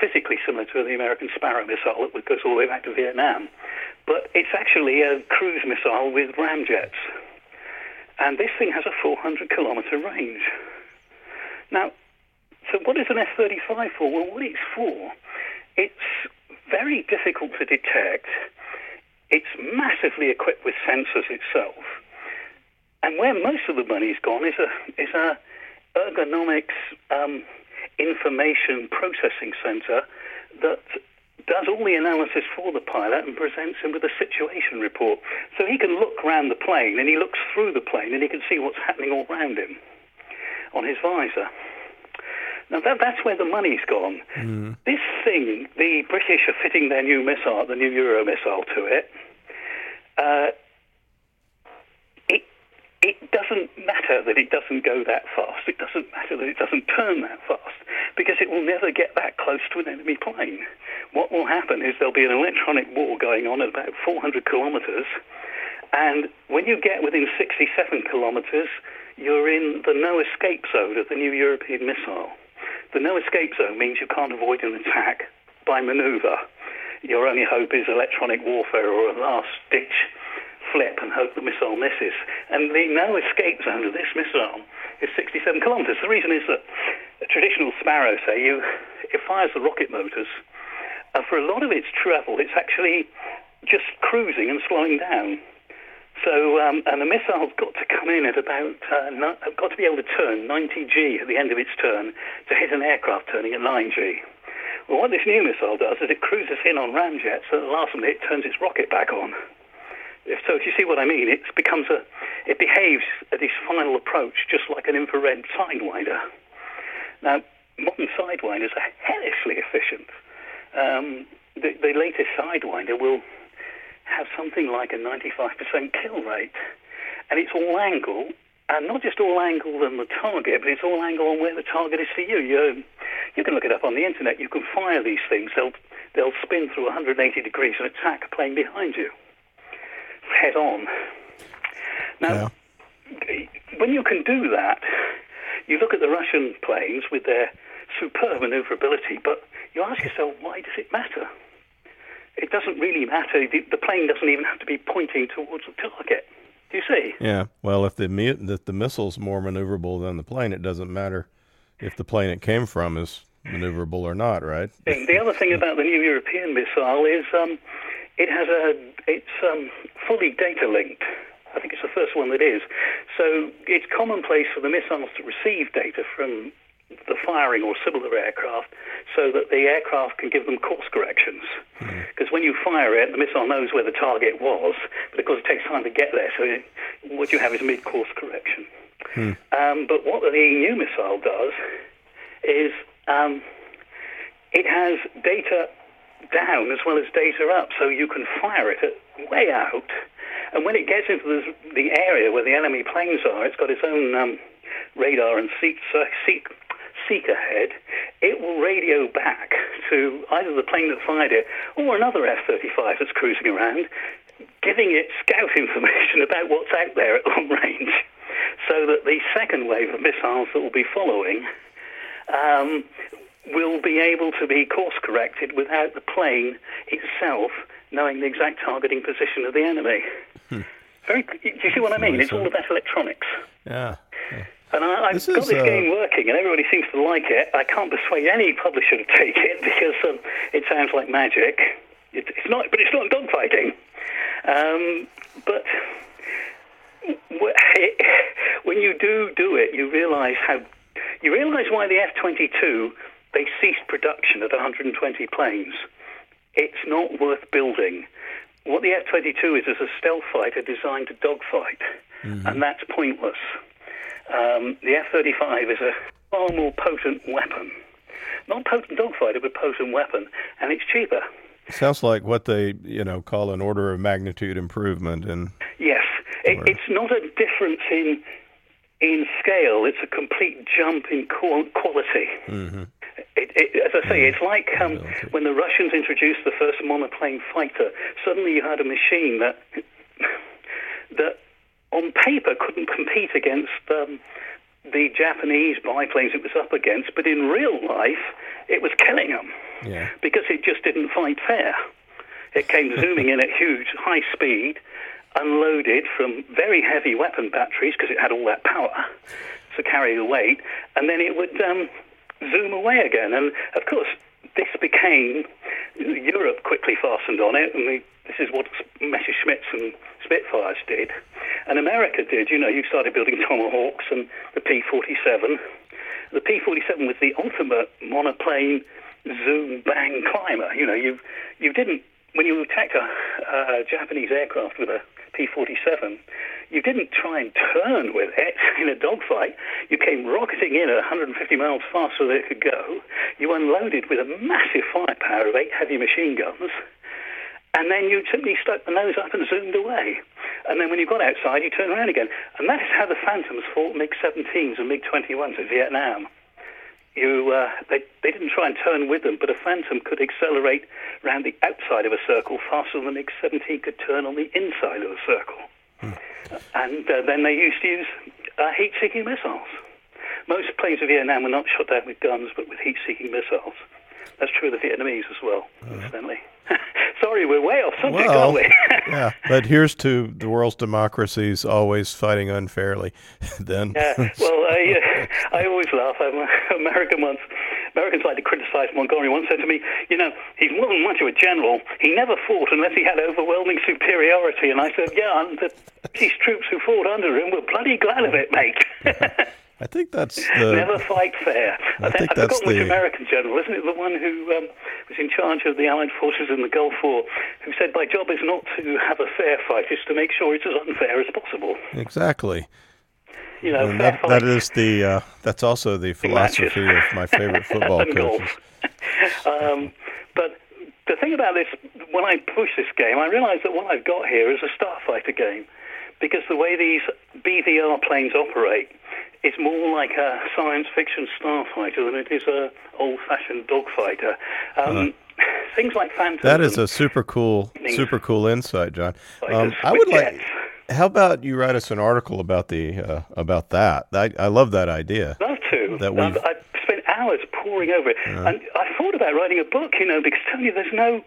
physically similar to the American Sparrow missile that goes all the way back to Vietnam, but it's actually a cruise missile with ramjets. And this thing has a 400 kilometer range. Now, so what is an F-35 for? Well, what it's for, it's very difficult to detect. It's massively equipped with sensors itself and where most of the money's gone is a is a ergonomics um, information processing center that does all the analysis for the pilot and presents him with a situation report. So he can look around the plane and he looks through the plane and he can see what's happening all around him on his visor. Now that, that's where the money's gone. Mm. This the British are fitting their new missile, the new Euro missile to it. Uh, it doesn't matter that it doesn't go that fast. It doesn't matter that it doesn't turn that fast because it will never get that close to an enemy plane. What will happen is there'll be an electronic war going on at about 400 kilometers, and when you get within 67 kilometers, you're in the no escape zone of the new European missile. The no escape zone means you can't avoid an attack by maneuver. Your only hope is electronic warfare or a last ditch flip and hope the missile misses. And the no escape zone of this missile is 67 kilometres. The reason is that a traditional Sparrow, say, you, it fires the rocket motors, and for a lot of its travel, it's actually just cruising and slowing down. So, um, and the missile's got to come in at about, uh, not, got to be able to turn 90 G at the end of its turn to hit an aircraft turning at 9 G. Well, what this new missile does is it cruises in on ramjets, so at the last minute it turns its rocket back on. If So if you see what I mean, it becomes a, it behaves at this final approach just like an infrared sidewinder. Now, modern sidewinders are hellishly efficient. Um, the, the latest sidewinder will have something like a 95% kill rate, and it's all angle, and not just all angle on the target, but it's all angle on where the target is for you. You, um, you can look it up on the internet. You can fire these things. They'll they'll spin through 180 degrees and attack a plane behind you head on. Now, yeah. when you can do that, you look at the Russian planes with their superb maneuverability, but you ask yourself, why does it matter? It doesn't really matter. The, the plane doesn't even have to be pointing towards the target. Do you see? Yeah. Well, if the if the missile's more maneuverable than the plane, it doesn't matter if the plane it came from is maneuverable or not, right? The other thing about the new European missile is um, it has a it's um, fully data linked. I think it's the first one that is. So it's commonplace for the missiles to receive data from the firing or similar aircraft so that the aircraft can give them course corrections. Because mm. when you fire it, the missile knows where the target was, but of course it takes time to get there, so it, what you have is mid course correction. Mm. Um, but what the new missile does is um, it has data down as well as data up, so you can fire it at, way out. And when it gets into the, the area where the enemy planes are, it's got its own um, radar and seek, seek, seek ahead, it will radio back to either the plane that fired it or another F-35 that's cruising around, giving it scout information about what's out there at long range, so that the second wave of missiles that will be following um, will be able to be course corrected without the plane itself knowing the exact targeting position of the enemy. Hmm. Very, do you see what I mean? It's all about electronics. Yeah. yeah. And I, have got this uh... game working, and everybody seems to like it. I can't persuade any publisher to take it because um, it sounds like magic. It, it's not, but it's not dogfighting. Um, but when you do do it, you realise how you realise why the F-22 they ceased production at 120 planes. It's not worth building. What the F-22 is is a stealth fighter designed to dogfight, mm-hmm. and that's pointless. Um, the F-35 is a far more potent weapon. Not potent dogfighter, but potent weapon, and it's cheaper. Sounds like what they, you know, call an order of magnitude improvement. And yes, it, it's not a difference in in scale. It's a complete jump in quality. Mm-hmm. It, it, as I say, it's like um, when the Russians introduced the first monoplane fighter. Suddenly, you had a machine that that, on paper, couldn't compete against um, the Japanese biplanes it was up against, but in real life, it was killing them yeah. because it just didn't fight fair. It came zooming in at huge, high speed, unloaded from very heavy weapon batteries because it had all that power to carry the weight, and then it would um, zoom away again. And of course, this became Europe quickly fastened on it, and we, this is what Messerschmitts and Spitfires did, and America did. You know, you started building Tomahawks and the P-47. The P-47 was the ultimate monoplane zoom bang climber. You know, you you didn't when you attacked a, a Japanese aircraft with a P-47, you didn't try and turn with it in a dogfight. You came rocketing in at 150 miles faster than it could go. You unloaded with a massive firepower of eight heavy machine guns. And then you simply stuck the nose up and zoomed away. And then when you got outside, you turned around again. And that is how the Phantoms fought MiG-17s and MiG-21s in Vietnam. You, uh, they, they didn't try and turn with them, but a Phantom could accelerate around the outside of a circle faster than a MiG-17 could turn on the inside of a circle. Hmm. And uh, then they used to use uh, heat-seeking missiles. Most planes of Vietnam were not shot down with guns, but with heat-seeking missiles. That's true of the Vietnamese as well, incidentally. Sorry, we're way off subject, well, aren't we? yeah, but here's to the world's democracies always fighting unfairly. then, yeah, well, I, uh, I always laugh. I'm American once. Americans like to criticize Montgomery. Once said to me, "You know, he's more than much of a general. He never fought unless he had overwhelming superiority." And I said, "Yeah, and the British troops who fought under him were bloody glad of it, mate." I think that's the, never fight fair. I, I think that's the American general, isn't it? The one who um, was in charge of the Allied forces in the Gulf War, who said, "My job is not to have a fair fight; it's to make sure it's as unfair as possible." Exactly. You know, that, that is the uh, that's also the philosophy of my favorite football coaches. um, but the thing about this, when I push this game, I realise that what I've got here is a starfighter game, because the way these BVR planes operate is more like a science fiction starfighter than it is a old-fashioned dogfighter. Um, uh-huh. Things like Phantom. That is a super cool, super cool insight, John. Um, I would like. How about you write us an article about the uh, about that? I, I love that idea. Love to. That we. I spent hours poring over it, uh, and I thought about writing a book. You know, because tell you there's no.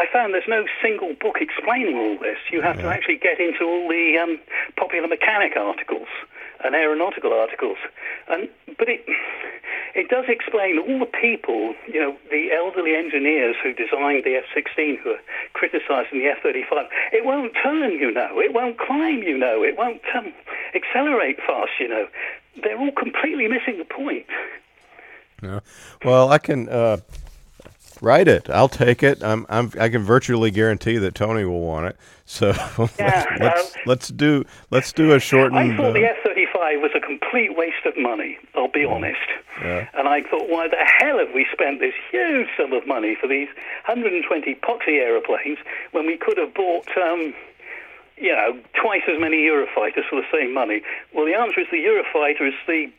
I found there's no single book explaining all this. You have yeah. to actually get into all the um, popular mechanic articles and aeronautical articles. And but it it does explain all the people, you know, the elderly engineers who designed the F-16 who are criticising the F-35. It won't turn, you know. It won't climb, you know. It won't um, accelerate fast, you know. They're all completely missing the point. Yeah. Well, I can. Uh Write it. I'll take it. I'm, I'm, i can virtually guarantee that Tony will want it. So yeah, let's, let's, um, let's, do let's do a shortened. I thought uh, the F thirty five was a complete waste of money. I'll be honest. Yeah. And I thought, why the hell have we spent this huge sum of money for these 120 poxy aeroplanes when we could have bought? Um, you know, twice as many Eurofighters for the same money. Well, the answer is the Eurofighter is the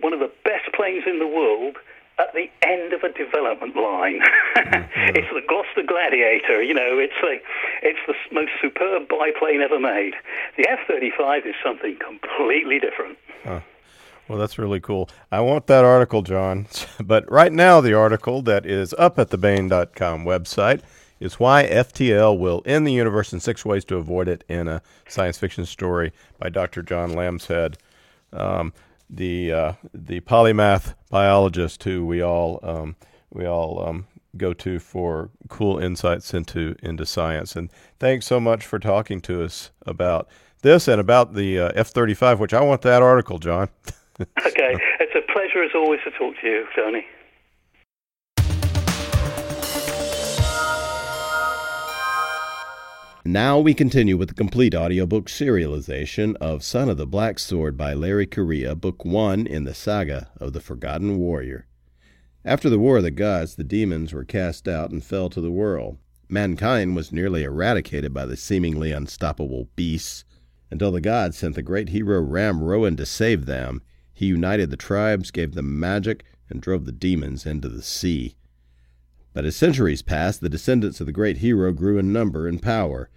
one of the best planes in the world at the end of a development line. mm-hmm. It's the Gloster Gladiator. You know, it's a, it's the most superb biplane ever made. The F-35 is something completely different. Huh. Well, that's really cool. I want that article, John. but right now, the article that is up at the Baen.com website is why FTL will end the universe in six ways to avoid it in a science fiction story by Dr. John Lambshead. Um, the uh, the polymath biologist who we all um, we all um, go to for cool insights into into science. And thanks so much for talking to us about this and about the uh, F thirty five, which I want that article, John. okay, it's a pleasure as always to talk to you, Tony. Now we continue with the complete audiobook serialization of Son of the Black Sword by Larry Correia, Book 1 in the saga of the Forgotten Warrior. After the War of the Gods, the demons were cast out and fell to the world. Mankind was nearly eradicated by the seemingly unstoppable beasts until the gods sent the great hero Ramrowan to save them. He united the tribes, gave them magic, and drove the demons into the sea. But as centuries passed, the descendants of the great hero grew in number and power.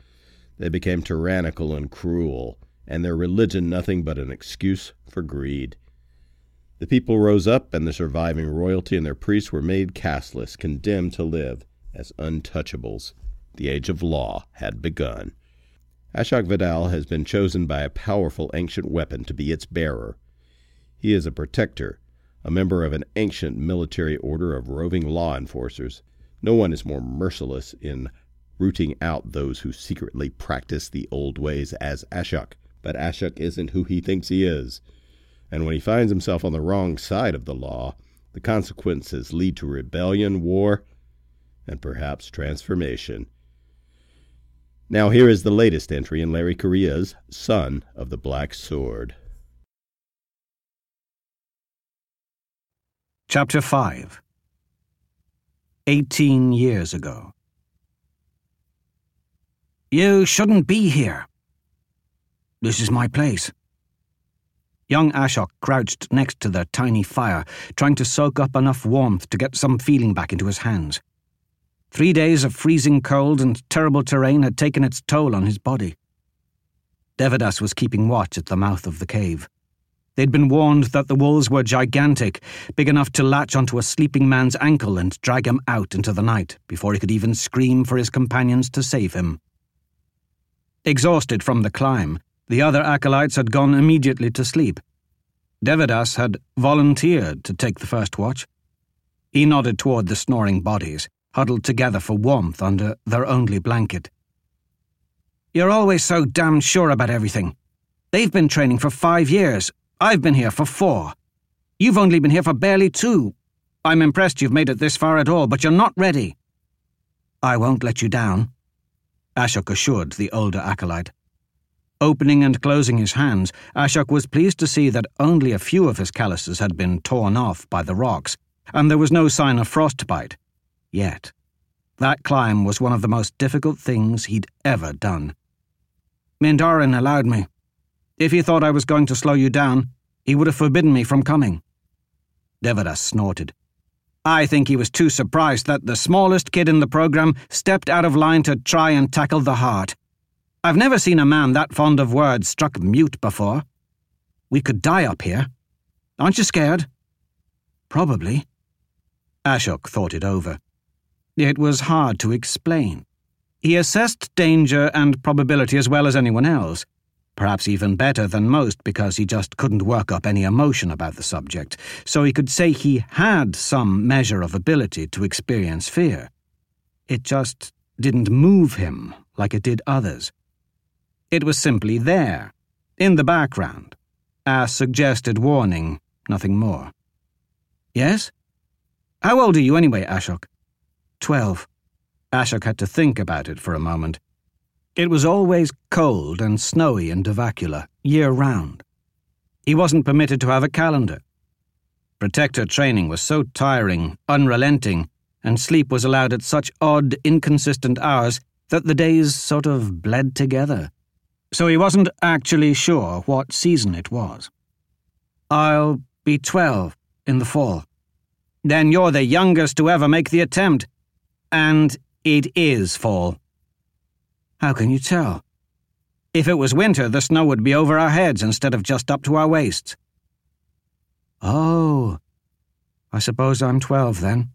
They became tyrannical and cruel, and their religion nothing but an excuse for greed. The people rose up, and the surviving royalty and their priests were made casteless, condemned to live as untouchables. The age of law had begun. Ashok Vadal has been chosen by a powerful ancient weapon to be its bearer. He is a protector, a member of an ancient military order of roving law enforcers. No one is more merciless in rooting out those who secretly practice the old ways as Ashok. But Ashok isn't who he thinks he is. And when he finds himself on the wrong side of the law, the consequences lead to rebellion, war, and perhaps transformation. Now, here is the latest entry in Larry Correia's Son of the Black Sword. Chapter 5 Eighteen years ago. You shouldn't be here. This is my place. Young Ashok crouched next to the tiny fire, trying to soak up enough warmth to get some feeling back into his hands. Three days of freezing cold and terrible terrain had taken its toll on his body. Devedas was keeping watch at the mouth of the cave. They'd been warned that the wolves were gigantic, big enough to latch onto a sleeping man's ankle and drag him out into the night before he could even scream for his companions to save him. Exhausted from the climb, the other acolytes had gone immediately to sleep. Devedas had volunteered to take the first watch. He nodded toward the snoring bodies, huddled together for warmth under their only blanket. You're always so damn sure about everything. They've been training for five years. I've been here for four. You've only been here for barely two. I'm impressed you've made it this far at all, but you're not ready. I won't let you down. Ashok assured the older acolyte. Opening and closing his hands, Ashok was pleased to see that only a few of his calluses had been torn off by the rocks, and there was no sign of frostbite. Yet. That climb was one of the most difficult things he'd ever done. Mindarin allowed me. If he thought I was going to slow you down, he would have forbidden me from coming. Devedas snorted. I think he was too surprised that the smallest kid in the program stepped out of line to try and tackle the heart. I've never seen a man that fond of words struck mute before. We could die up here. Aren't you scared? Probably. Ashok thought it over. It was hard to explain. He assessed danger and probability as well as anyone else perhaps even better than most because he just couldn't work up any emotion about the subject, so he could say he had some measure of ability to experience fear. It just didn't move him like it did others. It was simply there, in the background, a suggested warning, nothing more. Yes? How old are you anyway, Ashok? Twelve. Ashok had to think about it for a moment. It was always cold and snowy in Devakula, year round. He wasn't permitted to have a calendar. Protector training was so tiring, unrelenting, and sleep was allowed at such odd, inconsistent hours that the days sort of bled together. So he wasn't actually sure what season it was. I'll be twelve in the fall. Then you're the youngest to ever make the attempt. And it is fall. How can you tell? If it was winter, the snow would be over our heads instead of just up to our waists. Oh, I suppose I'm twelve then.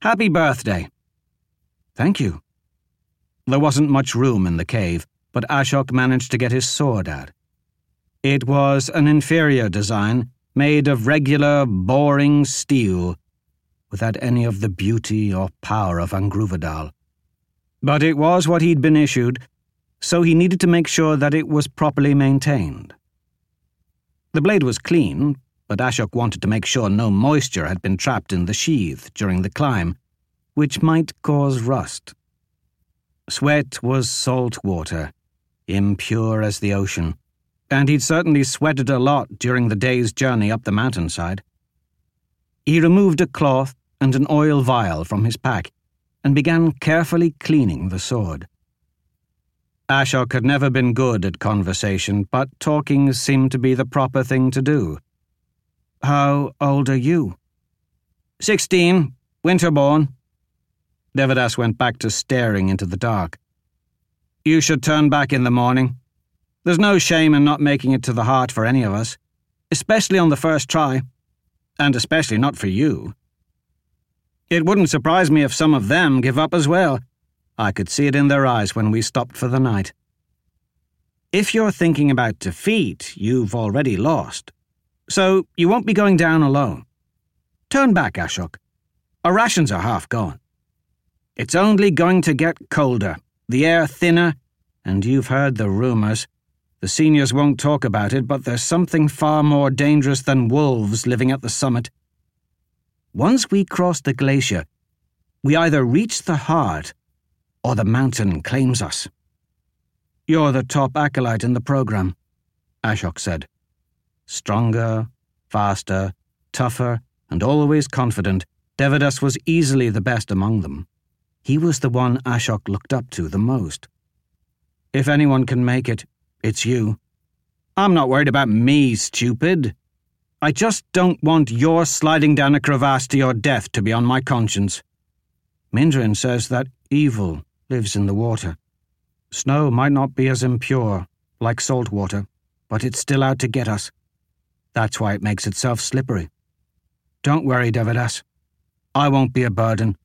Happy birthday. Thank you. There wasn't much room in the cave, but Ashok managed to get his sword out. It was an inferior design, made of regular, boring steel, without any of the beauty or power of Angruvadal. But it was what he'd been issued, so he needed to make sure that it was properly maintained. The blade was clean, but Ashok wanted to make sure no moisture had been trapped in the sheath during the climb, which might cause rust. Sweat was salt water, impure as the ocean, and he'd certainly sweated a lot during the day's journey up the mountainside. He removed a cloth and an oil vial from his pack and began carefully cleaning the sword. Ashok had never been good at conversation, but talking seemed to be the proper thing to do. How old are you? Sixteen, winterborn. Devedas went back to staring into the dark. You should turn back in the morning. There's no shame in not making it to the heart for any of us, especially on the first try, and especially not for you. It wouldn't surprise me if some of them give up as well. I could see it in their eyes when we stopped for the night. If you're thinking about defeat, you've already lost. So you won't be going down alone. Turn back, Ashok. Our rations are half gone. It's only going to get colder, the air thinner, and you've heard the rumours. The seniors won't talk about it, but there's something far more dangerous than wolves living at the summit. Once we cross the glacier, we either reach the heart or the mountain claims us. You're the top acolyte in the program, Ashok said. Stronger, faster, tougher, and always confident, Devedas was easily the best among them. He was the one Ashok looked up to the most. If anyone can make it, it's you. I'm not worried about me, stupid. I just don't want your sliding down a crevasse to your death to be on my conscience. Mindrin says that evil lives in the water. Snow might not be as impure, like salt water, but it's still out to get us. That's why it makes itself slippery. Don't worry, Devedas. I won't be a burden,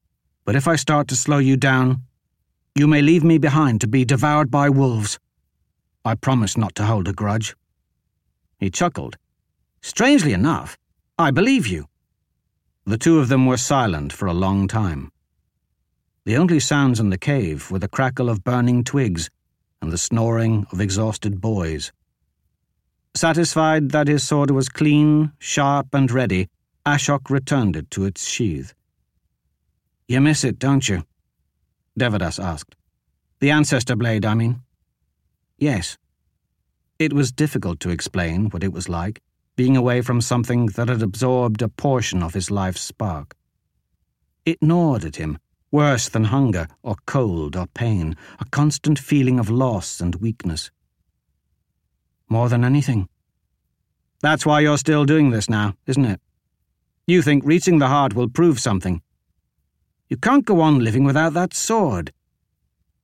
but if I start to slow you down, you may leave me behind to be devoured by wolves. I promise not to hold a grudge. He chuckled Strangely enough, I believe you. The two of them were silent for a long time. The only sounds in the cave were the crackle of burning twigs and the snoring of exhausted boys. Satisfied that his sword was clean, sharp, and ready, Ashok returned it to its sheath. You miss it, don't you? Devedas asked. The ancestor blade, I mean. Yes. It was difficult to explain what it was like being away from something that had absorbed a portion of his life's spark. It gnawed at him, worse than hunger or cold or pain, a constant feeling of loss and weakness. More than anything. That's why you're still doing this now, isn't it? You think reaching the heart will prove something. You can't go on living without that sword.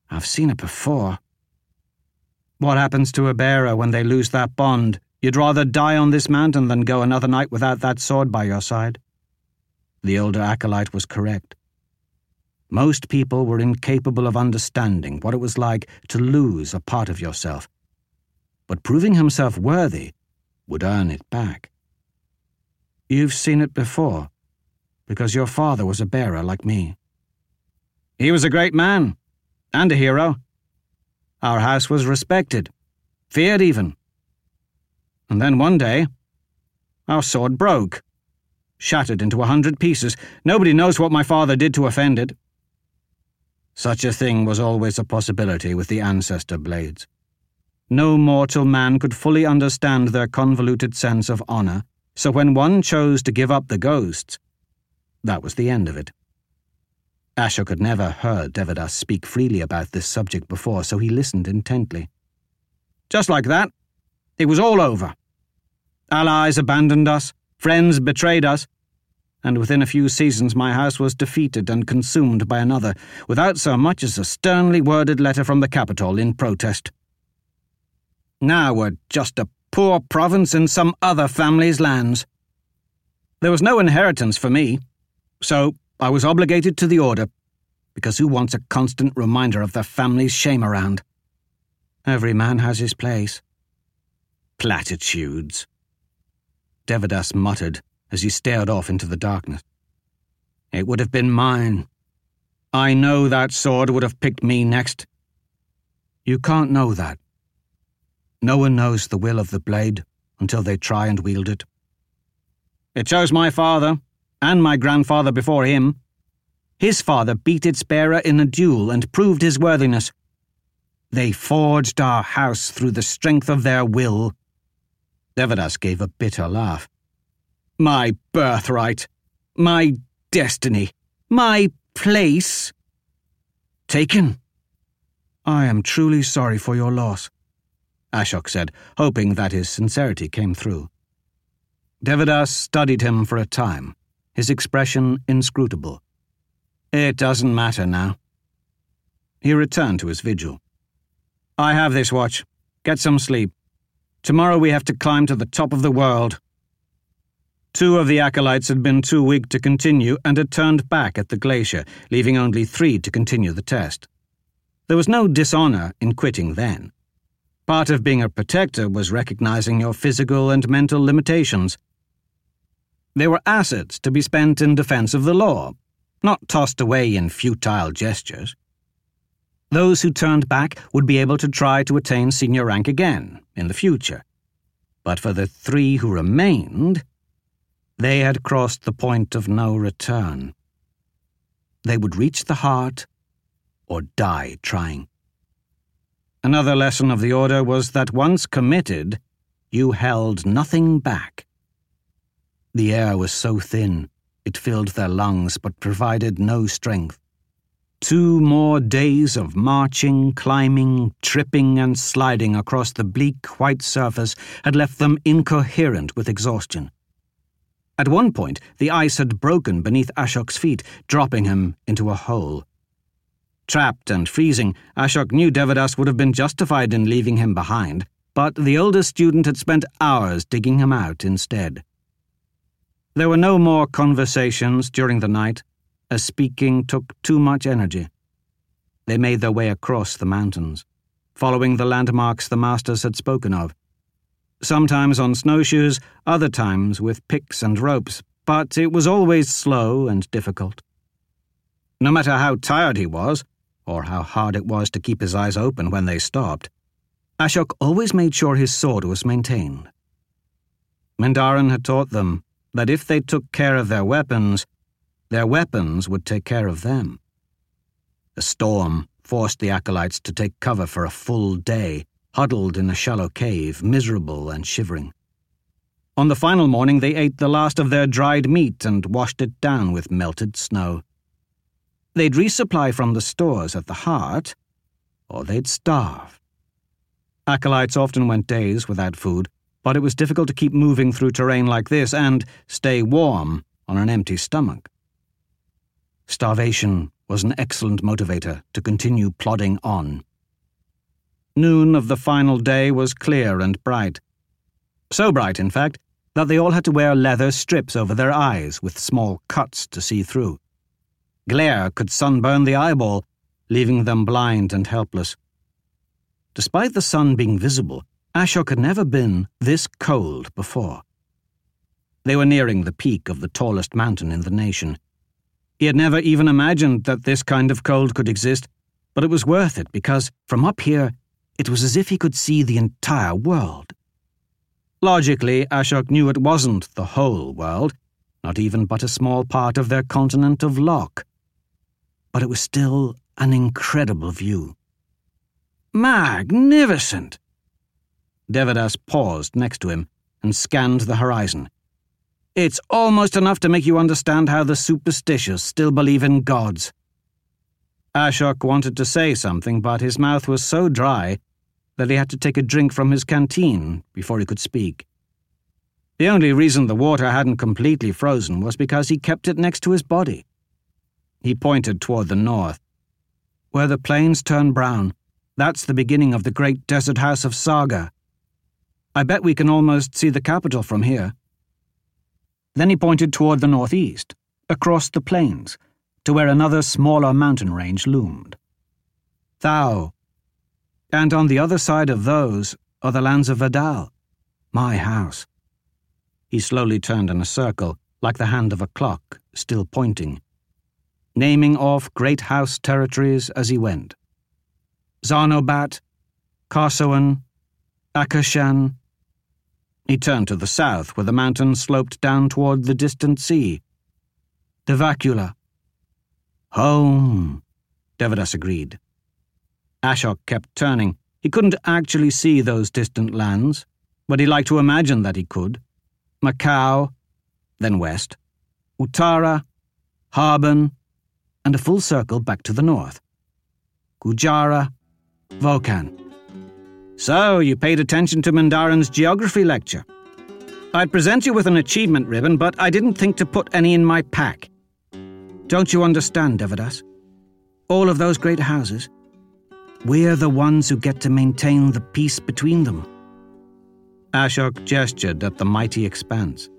I've seen it before. What happens to a bearer when they lose that bond You'd rather die on this mountain than go another night without that sword by your side. The older acolyte was correct. Most people were incapable of understanding what it was like to lose a part of yourself. But proving himself worthy would earn it back. You've seen it before, because your father was a bearer like me. He was a great man, and a hero. Our house was respected, feared even. And then one day, our sword broke, shattered into a hundred pieces. Nobody knows what my father did to offend it. Such a thing was always a possibility with the ancestor blades. No mortal man could fully understand their convoluted sense of honor, so when one chose to give up the ghosts, that was the end of it. Ashok had never heard Devedas speak freely about this subject before, so he listened intently. Just like that, it was all over. Allies abandoned us, Friends betrayed us, and within a few seasons my house was defeated and consumed by another, without so much as a sternly worded letter from the capital in protest. Now we're just a poor province in some other family's lands. There was no inheritance for me, so I was obligated to the order, because who wants a constant reminder of their family's shame around? Every man has his place. Platitudes. Devedas muttered as he stared off into the darkness. It would have been mine. I know that sword would have picked me next. You can't know that. No one knows the will of the blade until they try and wield it. It chose my father, and my grandfather before him. His father beat its bearer in a duel and proved his worthiness. They forged our house through the strength of their will. Devedas gave a bitter laugh. My birthright, my destiny, my place. Taken. I am truly sorry for your loss. Ashok said, hoping that his sincerity came through. Devedas studied him for a time, his expression inscrutable. It doesn't matter now. He returned to his vigil. I have this watch. Get some sleep. Tomorrow we have to climb to the top of the world. Two of the acolytes had been too weak to continue and had turned back at the glacier, leaving only three to continue the test. There was no dishonor in quitting then. Part of being a protector was recognizing your physical and mental limitations. They were assets to be spent in defense of the law, not tossed away in futile gestures. Those who turned back would be able to try to attain senior rank again in the future. But for the three who remained, they had crossed the point of no return. They would reach the heart or die trying. Another lesson of the order was that once committed, you held nothing back. The air was so thin, it filled their lungs but provided no strength. Two more days of marching, climbing, tripping, and sliding across the bleak white surface had left them incoherent with exhaustion. At one point, the ice had broken beneath Ashok's feet, dropping him into a hole. Trapped and freezing, Ashok knew Devedas would have been justified in leaving him behind, but the older student had spent hours digging him out instead. There were no more conversations during the night, as speaking took too much energy. They made their way across the mountains, following the landmarks the masters had spoken of. Sometimes on snowshoes, other times with picks and ropes, but it was always slow and difficult. No matter how tired he was, or how hard it was to keep his eyes open when they stopped, Ashok always made sure his sword was maintained. Mindarin had taught them that if they took care of their weapons, their weapons would take care of them. A storm forced the acolytes to take cover for a full day, huddled in a shallow cave, miserable and shivering. On the final morning, they ate the last of their dried meat and washed it down with melted snow. They'd resupply from the stores at the heart, or they'd starve. Acolytes often went days without food, but it was difficult to keep moving through terrain like this and stay warm on an empty stomach. Starvation was an excellent motivator to continue plodding on. Noon of the final day was clear and bright. So bright, in fact, that they all had to wear leather strips over their eyes with small cuts to see through. Glare could sunburn the eyeball, leaving them blind and helpless. Despite the sun being visible, Ashok had never been this cold before. They were nearing the peak of the tallest mountain in the nation. He had never even imagined that this kind of cold could exist, but it was worth it because, from up here, it was as if he could see the entire world. Logically, Ashok knew it wasn't the whole world, not even but a small part of their continent of Lok but it was still an incredible view. Magnificent! Devedas paused next to him and scanned the horizon. It's almost enough to make you understand how the superstitious still believe in gods. Ashok wanted to say something, but his mouth was so dry that he had to take a drink from his canteen before he could speak. The only reason the water hadn't completely frozen was because he kept it next to his body. He pointed toward the north. Where the plains turn brown, that's the beginning of the great desert house of Saga. I bet we can almost see the capital from here. Then he pointed toward the northeast, across the plains, to where another smaller mountain range loomed. Thou. And on the other side of those are the lands of Vadal, my house. He slowly turned in a circle, like the hand of a clock, still pointing, naming off great house territories as he went. Zarnobat, Karsoan, Akershan. He turned to the south, where the mountains sloped down toward the distant sea. Devakula. Home, Devedas agreed. Ashok kept turning. He couldn't actually see those distant lands, but he liked to imagine that he could. Makao, then west, Uttara, Harban, and a full circle back to the north. Gujara, Volcan. So, you paid attention to Mandarin's geography lecture. I'd present you with an achievement ribbon, but I didn't think to put any in my pack. Don't you understand, Devedas? All of those great houses, we're the ones who get to maintain the peace between them. Ashok gestured at the mighty expanse.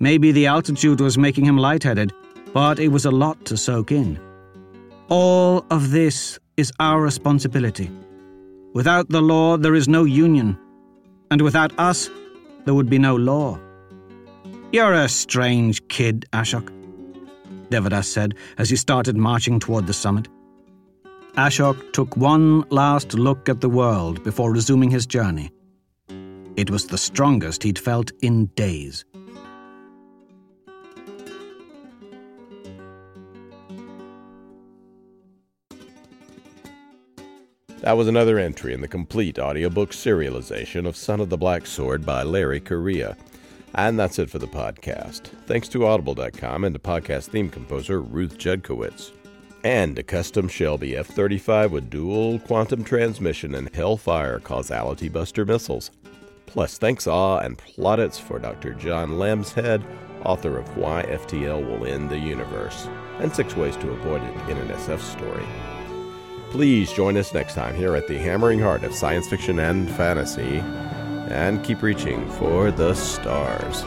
Maybe the altitude was making him lightheaded, but it was a lot to soak in. All of this is our responsibility. Without the law, there is no union, and without us, there would be no law. You're a strange kid, Ashok, Devedas said as he started marching toward the summit. Ashok took one last look at the world before resuming his journey. It was the strongest he'd felt in days. That was another entry in the complete audiobook serialization of Son of the Black Sword by Larry Correia. And that's it for the podcast. Thanks to Audible.com and to podcast theme composer Ruth Judkowitz and a custom Shelby F 35 with dual quantum transmission and Hellfire causality buster missiles. Plus, thanks awe and plaudits for Dr. John Lambshead, author of Why FTL Will End the Universe, and Six Ways to Avoid It in an SF Story. Please join us next time here at the hammering heart of science fiction and fantasy, and keep reaching for the stars.